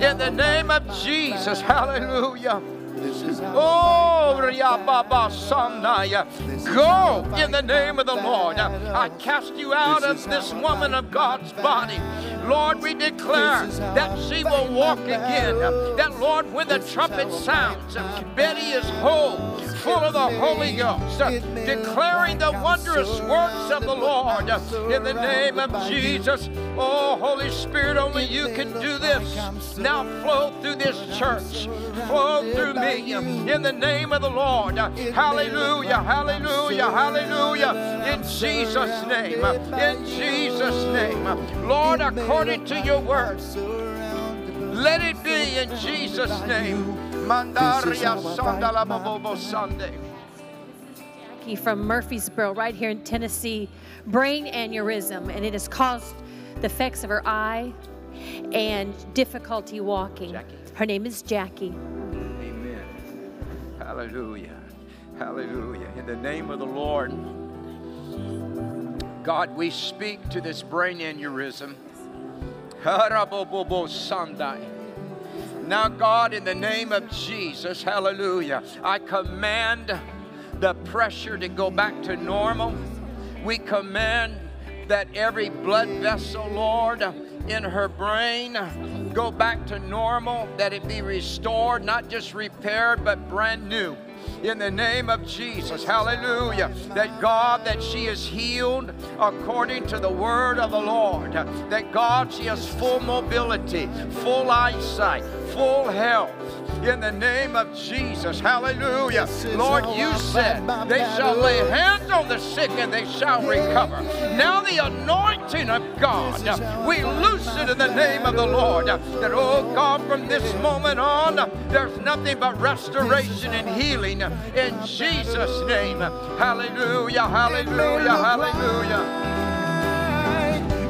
Speaker 6: in the name of Jesus. Hallelujah.
Speaker 2: This is how
Speaker 6: Oh. Go in the name of the Lord. I cast you out of this woman of God's body. Lord, we declare that she will walk again. That, Lord, when the trumpet sounds, Betty is whole, full of the Holy Ghost, declaring the wondrous works of the Lord in the name of Jesus. Oh, Holy Spirit, only you can do this. Now flow through this church, flow through me in the name of the Lord. Hallelujah, hallelujah, hallelujah. In Jesus' name, in Jesus' name. Lord, according to your word, let it be in Jesus' name. Mandaria Sandala Bobo Sunday.
Speaker 7: Jackie from Murfreesboro, right here in Tennessee, brain aneurysm, and it has caused the effects of her eye and difficulty walking.
Speaker 6: Jackie.
Speaker 7: Her name is Jackie.
Speaker 6: Amen. Hallelujah. Hallelujah. In the name of the Lord, God, we speak to this brain aneurysm. Harabobobo Sandai. Now, God, in the name of Jesus, hallelujah, I command the pressure to go back to normal. We command that every blood vessel, Lord, in her brain go back to normal, that it be restored, not just repaired, but brand new. In the name of Jesus, hallelujah. That God, that she is healed according to the word of the Lord. That God, she has full mobility, full eyesight, full health. In the name of Jesus, hallelujah. Lord, you said they shall lay hands on the sick and they shall recover. Now, the anointing of God, we loose it in the name of the Lord. That, oh God, from this moment on, there's nothing but restoration and healing in Jesus' name. Hallelujah, hallelujah, hallelujah.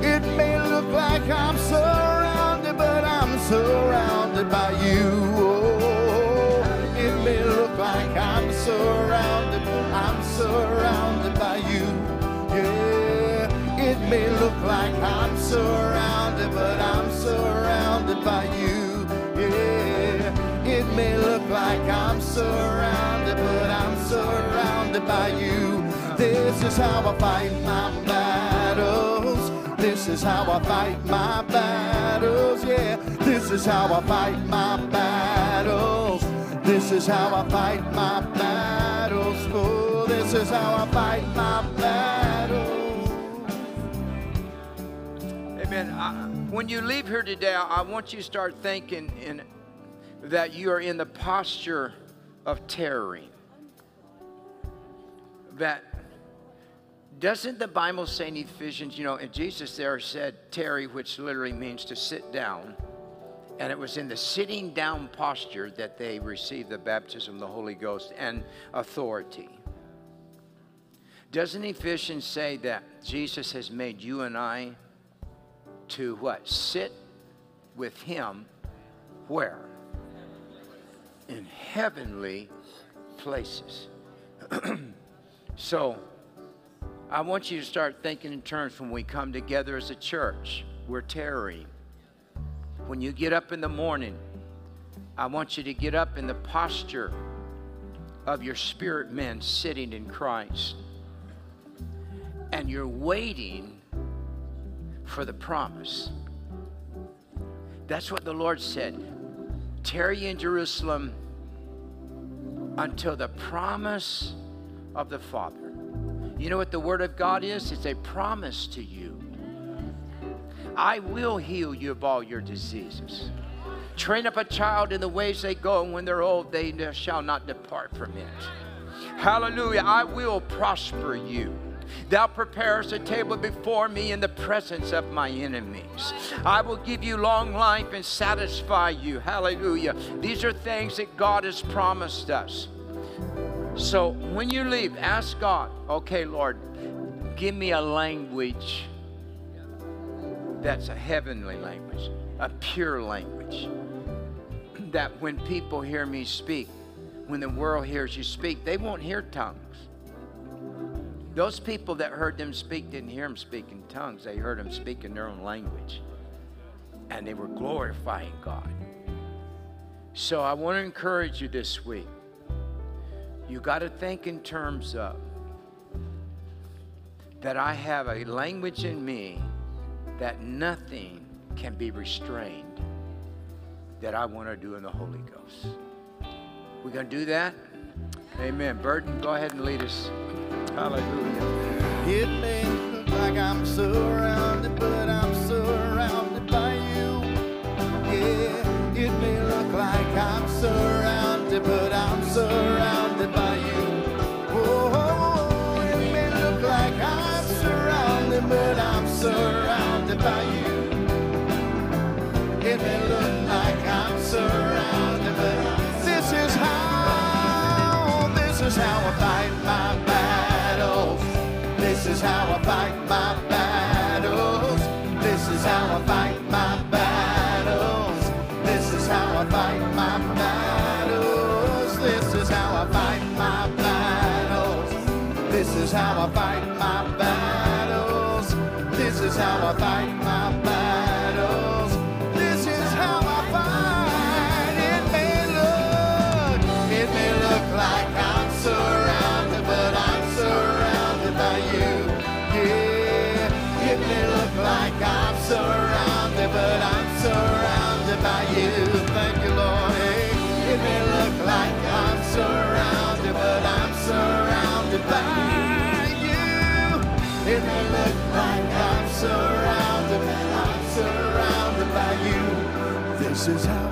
Speaker 2: It may look like I'm surrounded, but I'm surrounded by you. Oh, it may look like I'm surrounded, I'm surrounded by you. Yeah, it may look like I'm surrounded, but I'm surrounded by you. May look like I'm surrounded, but I'm surrounded by you. This is how I fight my battles. This is how I fight my battles. Yeah, this is how I fight my battles. This is how I fight my battles. Oh, this is how I fight my battles.
Speaker 6: Amen. I, when you leave here today, I want you to start thinking in, that you are in the posture of tarrying. That doesn't the Bible say in Ephesians, you know, and Jesus there said tarry, which literally means to sit down. And it was in the sitting down posture that they received the baptism of the Holy Ghost and authority. Doesn't Ephesians say that Jesus has made you and I to what? Sit with him where? In heavenly places. so I want you to start thinking in terms when we come together as a church, we're tarrying. When you get up in the morning, I want you to get up in the posture of your spirit men sitting in Christ. And you're waiting for the promise. That's what the Lord said. Tarry in Jerusalem until the promise of the Father. You know what the Word of God is? It's a promise to you. I will heal you of all your diseases. Train up a child in the ways they go, and when they're old, they shall not depart from it. Hallelujah. I will prosper you. Thou preparest a table before me in the presence of my enemies. I will give you long life and satisfy you. Hallelujah. These are things that God has promised us. So when you leave, ask God, okay, Lord, give me a language that's a heavenly language, a pure language. That when people hear me speak, when the world hears you speak, they won't hear tongues. Those people that heard them speak didn't hear them speak in tongues, they heard them speak in their own language. And they were glorifying God. So I want to encourage you this week. You got to think in terms of that I have a language in me that nothing can be restrained that I want to do in the Holy Ghost. We're going to do that? Amen. Burton, go ahead and lead us. Hallelujah.
Speaker 2: It may look like I'm surrounded, but I'm surrounded by you. Yeah, it may look like I'm surrounded, but I'm surrounded by you. Oh, it may look like I'm surrounded, but I'm surrounded by you. It may look like I'm surrounded, is how I fight my battles. This is how I fight my battles. This is how I This is how